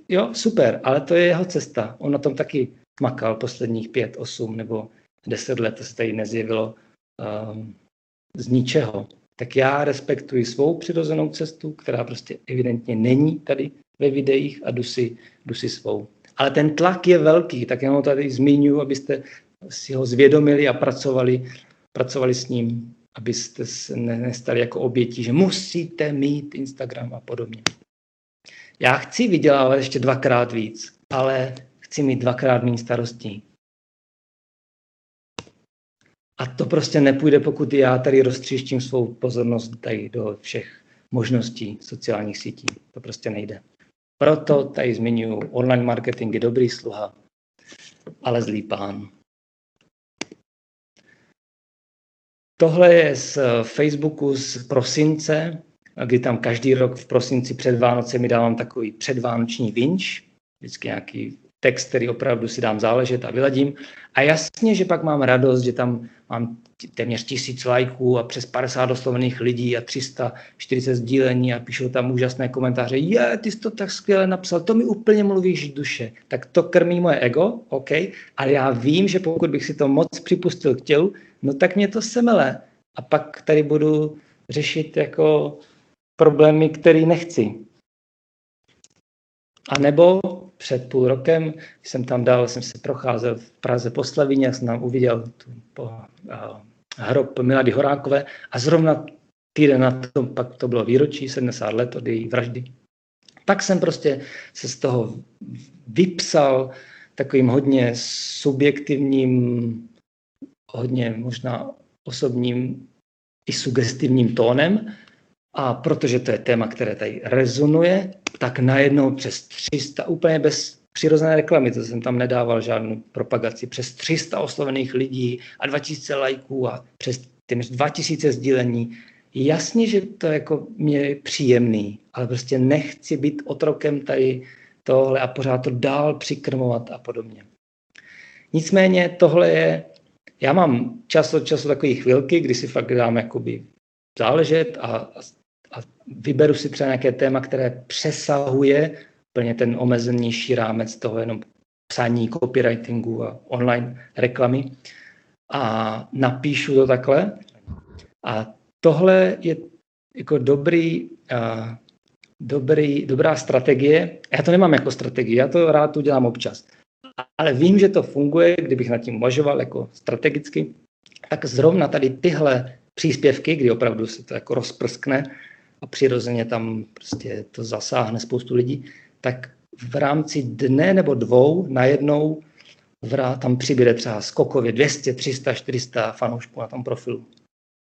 jo, super, ale to je jeho cesta. On na tom taky makal posledních pět, osm nebo deset let, to se tady nezjevilo um, z ničeho. Tak já respektuji svou přirozenou cestu, která prostě evidentně není tady ve videích a jdu si, jdu si svou. Ale ten tlak je velký, tak jenom tady zmiňuji, abyste si ho zvědomili a pracovali, pracovali s ním abyste se nestali jako oběti, že musíte mít Instagram a podobně. Já chci vydělávat ještě dvakrát víc, ale chci mít dvakrát méně starostí. A to prostě nepůjde, pokud já tady roztříštím svou pozornost tady do všech možností sociálních sítí. To prostě nejde. Proto tady zmiňuji, online marketing je dobrý sluha, ale zlý pán. Tohle je z Facebooku z prosince, kdy tam každý rok v prosinci před Vánocemi dávám takový předvánoční vinč, vždycky nějaký text, který opravdu si dám záležet a vyladím. A jasně, že pak mám radost, že tam mám téměř tisíc lajků a přes 50 oslovených lidí a 340 sdílení a píšou tam úžasné komentáře. Je, ty jsi to tak skvěle napsal, to mi úplně mluvíš duše. Tak to krmí moje ego, OK, ale já vím, že pokud bych si to moc připustil k tělu, no tak mě to semele. A pak tady budu řešit jako problémy, které nechci. A nebo před půl rokem jsem tam dal, jsem se procházel v Praze po Slavině, jsem tam uviděl tu, po, uh, hrob Milady Horákové a zrovna týden na tom, pak to bylo výročí, 70 let od její vraždy. Tak jsem prostě se z toho vypsal takovým hodně subjektivním hodně možná osobním i sugestivním tónem. A protože to je téma, které tady rezonuje, tak najednou přes 300, úplně bez přirozené reklamy, to jsem tam nedával žádnou propagaci, přes 300 oslovených lidí a 2000 lajků a přes téměř 2000 sdílení. Jasně, že to jako mě je příjemný, ale prostě nechci být otrokem tady tohle a pořád to dál přikrmovat a podobně. Nicméně tohle je já mám čas od času takové chvilky, kdy si fakt dám jakoby záležet a, a, a vyberu si třeba nějaké téma, které přesahuje plně ten omezenější rámec toho jenom psaní, copywritingu a online reklamy a napíšu to takhle. A tohle je jako dobrý uh, dobrý, dobrá strategie. Já to nemám jako strategii, já to rád udělám občas. Ale vím, že to funguje, kdybych nad tím uvažoval jako strategicky, tak zrovna tady tyhle příspěvky, kdy opravdu se to jako rozprskne a přirozeně tam prostě to zasáhne spoustu lidí, tak v rámci dne nebo dvou najednou vrá, tam přibude třeba skokově 200, 300, 400 fanoušků na tom profilu.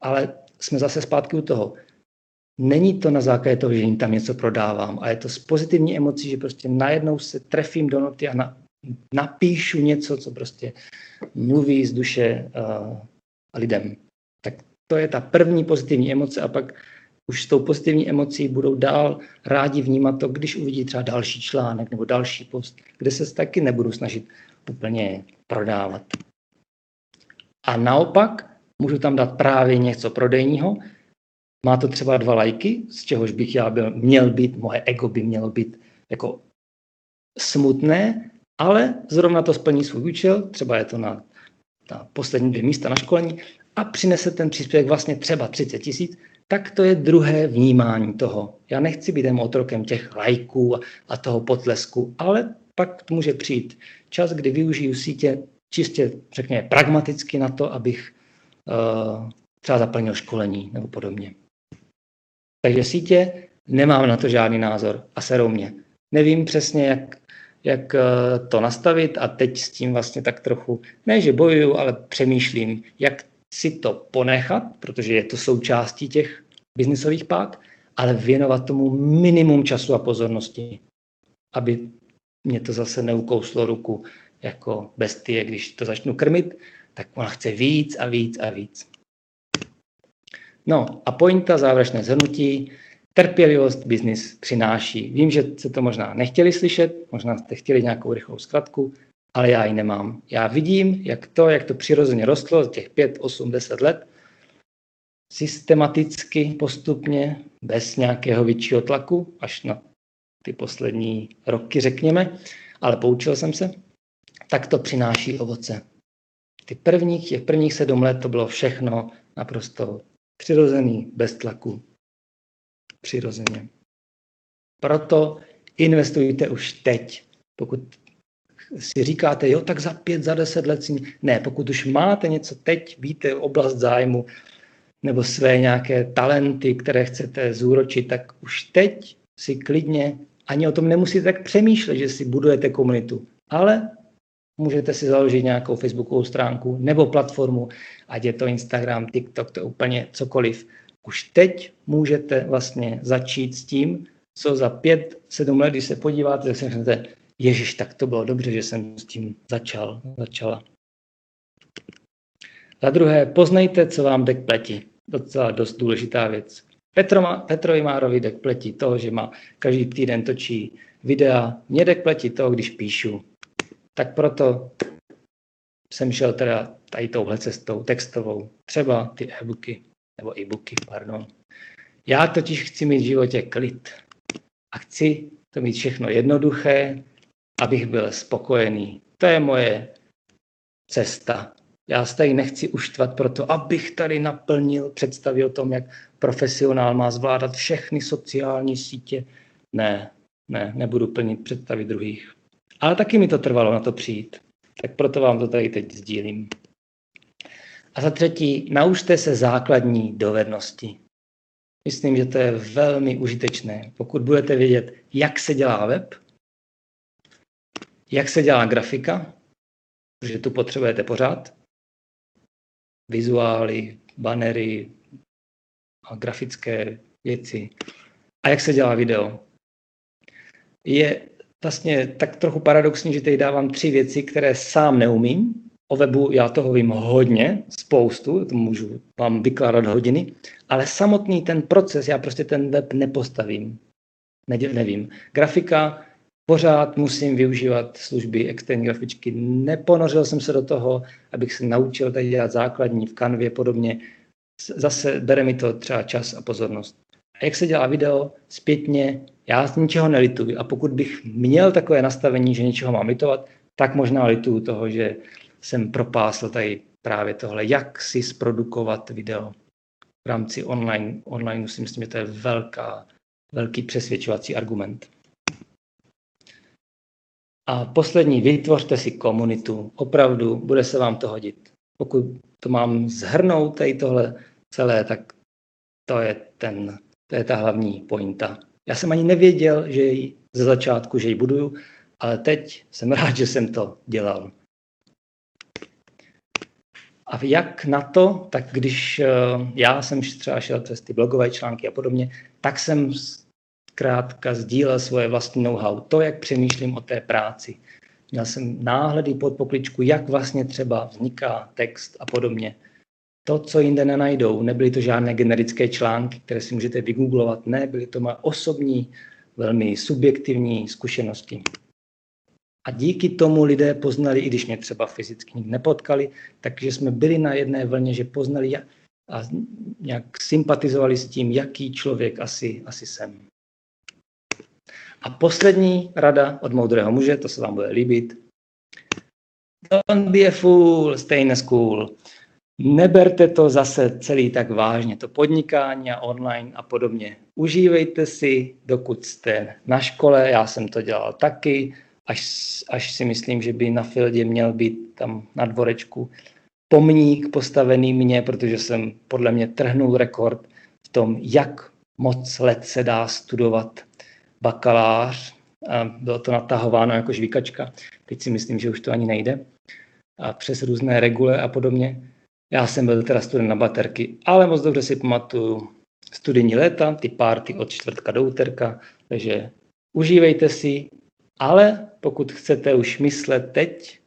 Ale jsme zase zpátky u toho. Není to na základě toho, že jim tam něco prodávám, a je to z pozitivní emocí, že prostě najednou se trefím do noty a na, napíšu něco, co prostě mluví z duše uh, lidem. Tak to je ta první pozitivní emoce a pak už s tou pozitivní emocí budou dál rádi vnímat to, když uvidí třeba další článek nebo další post, kde se taky nebudu snažit úplně prodávat. A naopak můžu tam dát právě něco prodejního, má to třeba dva lajky, z čehož bych já byl, měl být, moje ego by mělo být jako smutné, ale zrovna to splní svůj účel, třeba je to na, na poslední dvě místa na školení a přinese ten příspěvek vlastně třeba 30 tisíc, tak to je druhé vnímání toho. Já nechci být jen otrokem těch lajků a toho potlesku, ale pak může přijít čas, kdy využiju sítě čistě, řekněme, pragmaticky na to, abych uh, třeba zaplnil školení nebo podobně. Takže sítě nemám na to žádný názor a serou mě. Nevím přesně, jak, jak eh, to nastavit a teď s tím vlastně tak trochu, ne že bojuju, ale přemýšlím, jak si to ponechat, protože je to součástí těch biznisových pák, ale věnovat tomu minimum času a pozornosti, aby mě to zase neukouslo ruku jako bestie, když to začnu krmit, tak ona chce víc a víc a víc. No a pointa, závěrečné zhrnutí, trpělivost biznis přináší. Vím, že se to možná nechtěli slyšet, možná jste chtěli nějakou rychlou zkratku, ale já ji nemám. Já vidím, jak to, jak to přirozeně rostlo z těch 5, 8, 10 let, systematicky, postupně, bez nějakého většího tlaku, až na ty poslední roky, řekněme, ale poučil jsem se, tak to přináší ovoce. Ty prvních, těch prvních sedm let to bylo všechno naprosto přirozený, bez tlaku. Přirozeně. Proto investujte už teď. Pokud si říkáte, jo, tak za pět, za deset let si... Ne, pokud už máte něco teď, víte oblast zájmu nebo své nějaké talenty, které chcete zúročit, tak už teď si klidně ani o tom nemusíte tak přemýšlet, že si budujete komunitu. Ale můžete si založit nějakou facebookovou stránku nebo platformu, ať je to Instagram, TikTok, to je úplně cokoliv. Už teď můžete vlastně začít s tím, co za pět, sedm let, když se podíváte, tak si řeknete, ježiš, tak to bylo dobře, že jsem s tím začal, začala. Za druhé, poznejte, co vám dek pleti. Docela dost důležitá věc. Petro má, Petrovi Márovi dek pleti toho, že má každý týden točí videa. Mě dek pleti toho, když píšu. Tak proto jsem šel teda tady touhle cestou textovou. Třeba ty e-booky, nebo e-booky, pardon. Já totiž chci mít v životě klid. A chci to mít všechno jednoduché, abych byl spokojený. To je moje cesta. Já se tady nechci uštvat proto, abych tady naplnil představy o tom, jak profesionál má zvládat všechny sociální sítě. Ne, ne, nebudu plnit představy druhých. Ale taky mi to trvalo na to přijít. Tak proto vám to tady teď sdílím. A za třetí, naučte se základní dovednosti. Myslím, že to je velmi užitečné. Pokud budete vědět, jak se dělá web, jak se dělá grafika, protože tu potřebujete pořád, vizuály, banery a grafické věci. A jak se dělá video. Je vlastně tak trochu paradoxní, že tady dávám tři věci, které sám neumím. O webu já toho vím hodně, spoustu, to můžu vám vykládat hodiny, ale samotný ten proces, já prostě ten web nepostavím. Ne, nevím. Grafika, pořád musím využívat služby externí grafičky. Neponořil jsem se do toho, abych se naučil tady dělat základní v kanvě podobně. Zase bere mi to třeba čas a pozornost. A jak se dělá video zpětně, já z ničeho nelituji. A pokud bych měl takové nastavení, že něčeho mám litovat, tak možná lituju toho, že jsem propásl tady právě tohle, jak si zprodukovat video v rámci online. Online si myslím, že to je velká, velký přesvědčovací argument. A poslední, vytvořte si komunitu. Opravdu, bude se vám to hodit. Pokud to mám zhrnout tady tohle celé, tak to je, ten, to je ta hlavní pointa. Já jsem ani nevěděl, že ji ze začátku, že ji buduju, ale teď jsem rád, že jsem to dělal. A jak na to, tak když eh, já jsem třeba šel přes ty blogové články a podobně, tak jsem zkrátka sdílel svoje vlastní know-how, to, jak přemýšlím o té práci. Měl jsem náhledy pod pokličku, jak vlastně třeba vzniká text a podobně. To, co jinde nenajdou, nebyly to žádné generické články, které si můžete vygooglovat, ne, byly to moje osobní, velmi subjektivní zkušenosti. A díky tomu lidé poznali, i když mě třeba fyzicky nikdy nepotkali, takže jsme byli na jedné vlně, že poznali a nějak sympatizovali s tím, jaký člověk asi, asi jsem. A poslední rada od moudrého muže, to se vám bude líbit. Don't be a fool, stay in school. Neberte to zase celý tak vážně, to podnikání a online a podobně. Užívejte si, dokud jste na škole, já jsem to dělal taky, až, až si myslím, že by na Fieldě měl být tam na dvorečku pomník postavený mně, protože jsem podle mě trhnul rekord v tom, jak moc let se dá studovat bakalář. A bylo to natahováno jako žvíkačka. Teď si myslím, že už to ani nejde. A přes různé regule a podobně. Já jsem byl teda student na baterky, ale moc dobře si pamatuju studijní léta, ty párty od čtvrtka do úterka, takže užívejte si, ale pokud chcete už myslet teď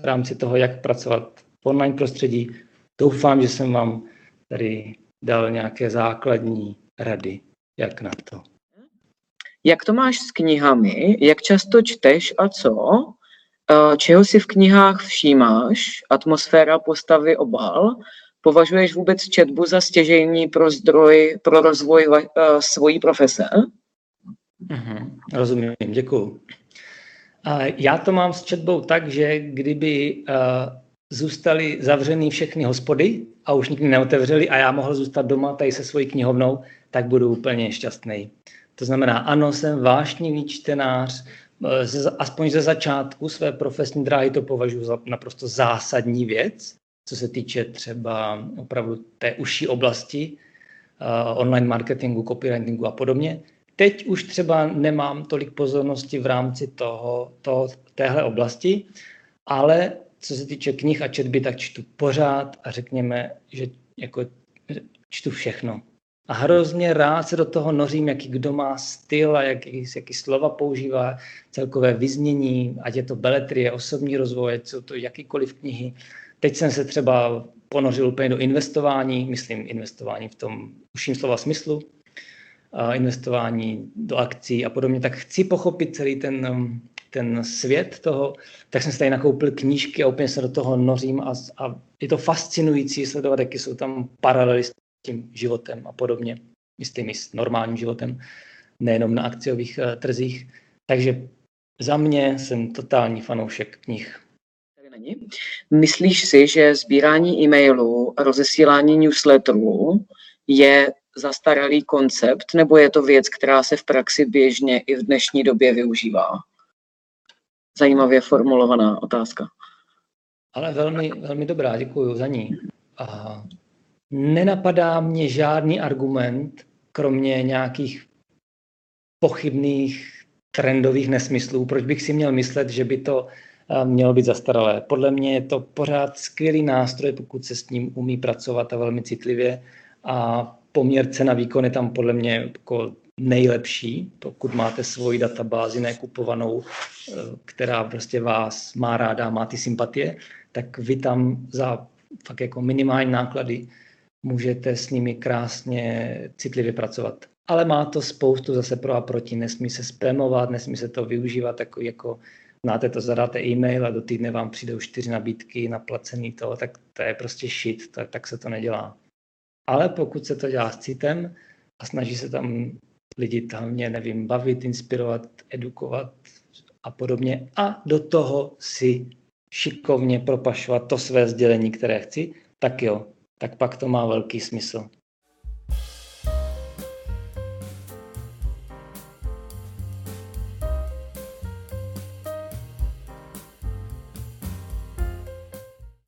v rámci toho, jak pracovat v online prostředí, doufám, že jsem vám tady dal nějaké základní rady, jak na to. Jak to máš s knihami? Jak často čteš a co? Eh, čeho si v knihách všímáš? Atmosféra, postavy, obal? Považuješ vůbec četbu za stěžejní pro zdroj, pro rozvoj uh, svojí profese? Mm-hmm, rozumím, děkuju. Já to mám s četbou tak, že kdyby uh, zůstaly zavřený všechny hospody a už nikdy neotevřeli a já mohl zůstat doma tady se svojí knihovnou, tak budu úplně šťastný. To znamená, ano, jsem vášnivý čtenář, eh, aspoň ze začátku své profesní dráhy to považuji za naprosto zásadní věc, co se týče třeba opravdu té užší oblasti uh, online marketingu, copywritingu a podobně. Teď už třeba nemám tolik pozornosti v rámci toho, toho, téhle oblasti, ale co se týče knih a četby, tak čtu pořád a řekněme, že jako čtu všechno a hrozně rád se do toho nořím, jaký kdo má styl a jaký, jaký slova používá, celkové vyznění, ať je to beletrie, osobní rozvoj, jsou to jakýkoliv knihy. Teď jsem se třeba ponořil úplně do investování, myslím investování v tom užším slova smyslu, investování do akcí a podobně, tak chci pochopit celý ten, ten svět toho, tak jsem si tady nakoupil knížky a úplně se do toho nořím a, a je to fascinující sledovat, jaké jsou tam paralely tím životem a podobně, i s normálním životem, nejenom na akciových uh, trzích. Takže za mě jsem totální fanoušek knih. Myslíš si, že sbírání e-mailů a rozesílání newsletterů je zastaralý koncept, nebo je to věc, která se v praxi běžně i v dnešní době využívá? Zajímavě formulovaná otázka. Ale velmi, velmi dobrá, děkuji za ní. A nenapadá mě žádný argument, kromě nějakých pochybných trendových nesmyslů, proč bych si měl myslet, že by to eh, mělo být zastaralé. Podle mě je to pořád skvělý nástroj, pokud se s ním umí pracovat a velmi citlivě a poměr cena výkon je tam podle mě jako nejlepší, pokud máte svoji databázi nekupovanou, eh, která prostě vás má ráda, má ty sympatie, tak vy tam za fakt jako minimální náklady můžete s nimi krásně citlivě pracovat. Ale má to spoustu zase pro a proti. Nesmí se spamovat, nesmí se to využívat jako, jako znáte to, zadáte e-mail a do týdne vám přijdou čtyři nabídky na placený to, tak to je prostě shit, tak, tak se to nedělá. Ale pokud se to dělá s citem a snaží se tam lidi hlavně, nevím, bavit, inspirovat, edukovat a podobně a do toho si šikovně propašovat to své sdělení, které chci, tak jo, tak pak to má velký smysl.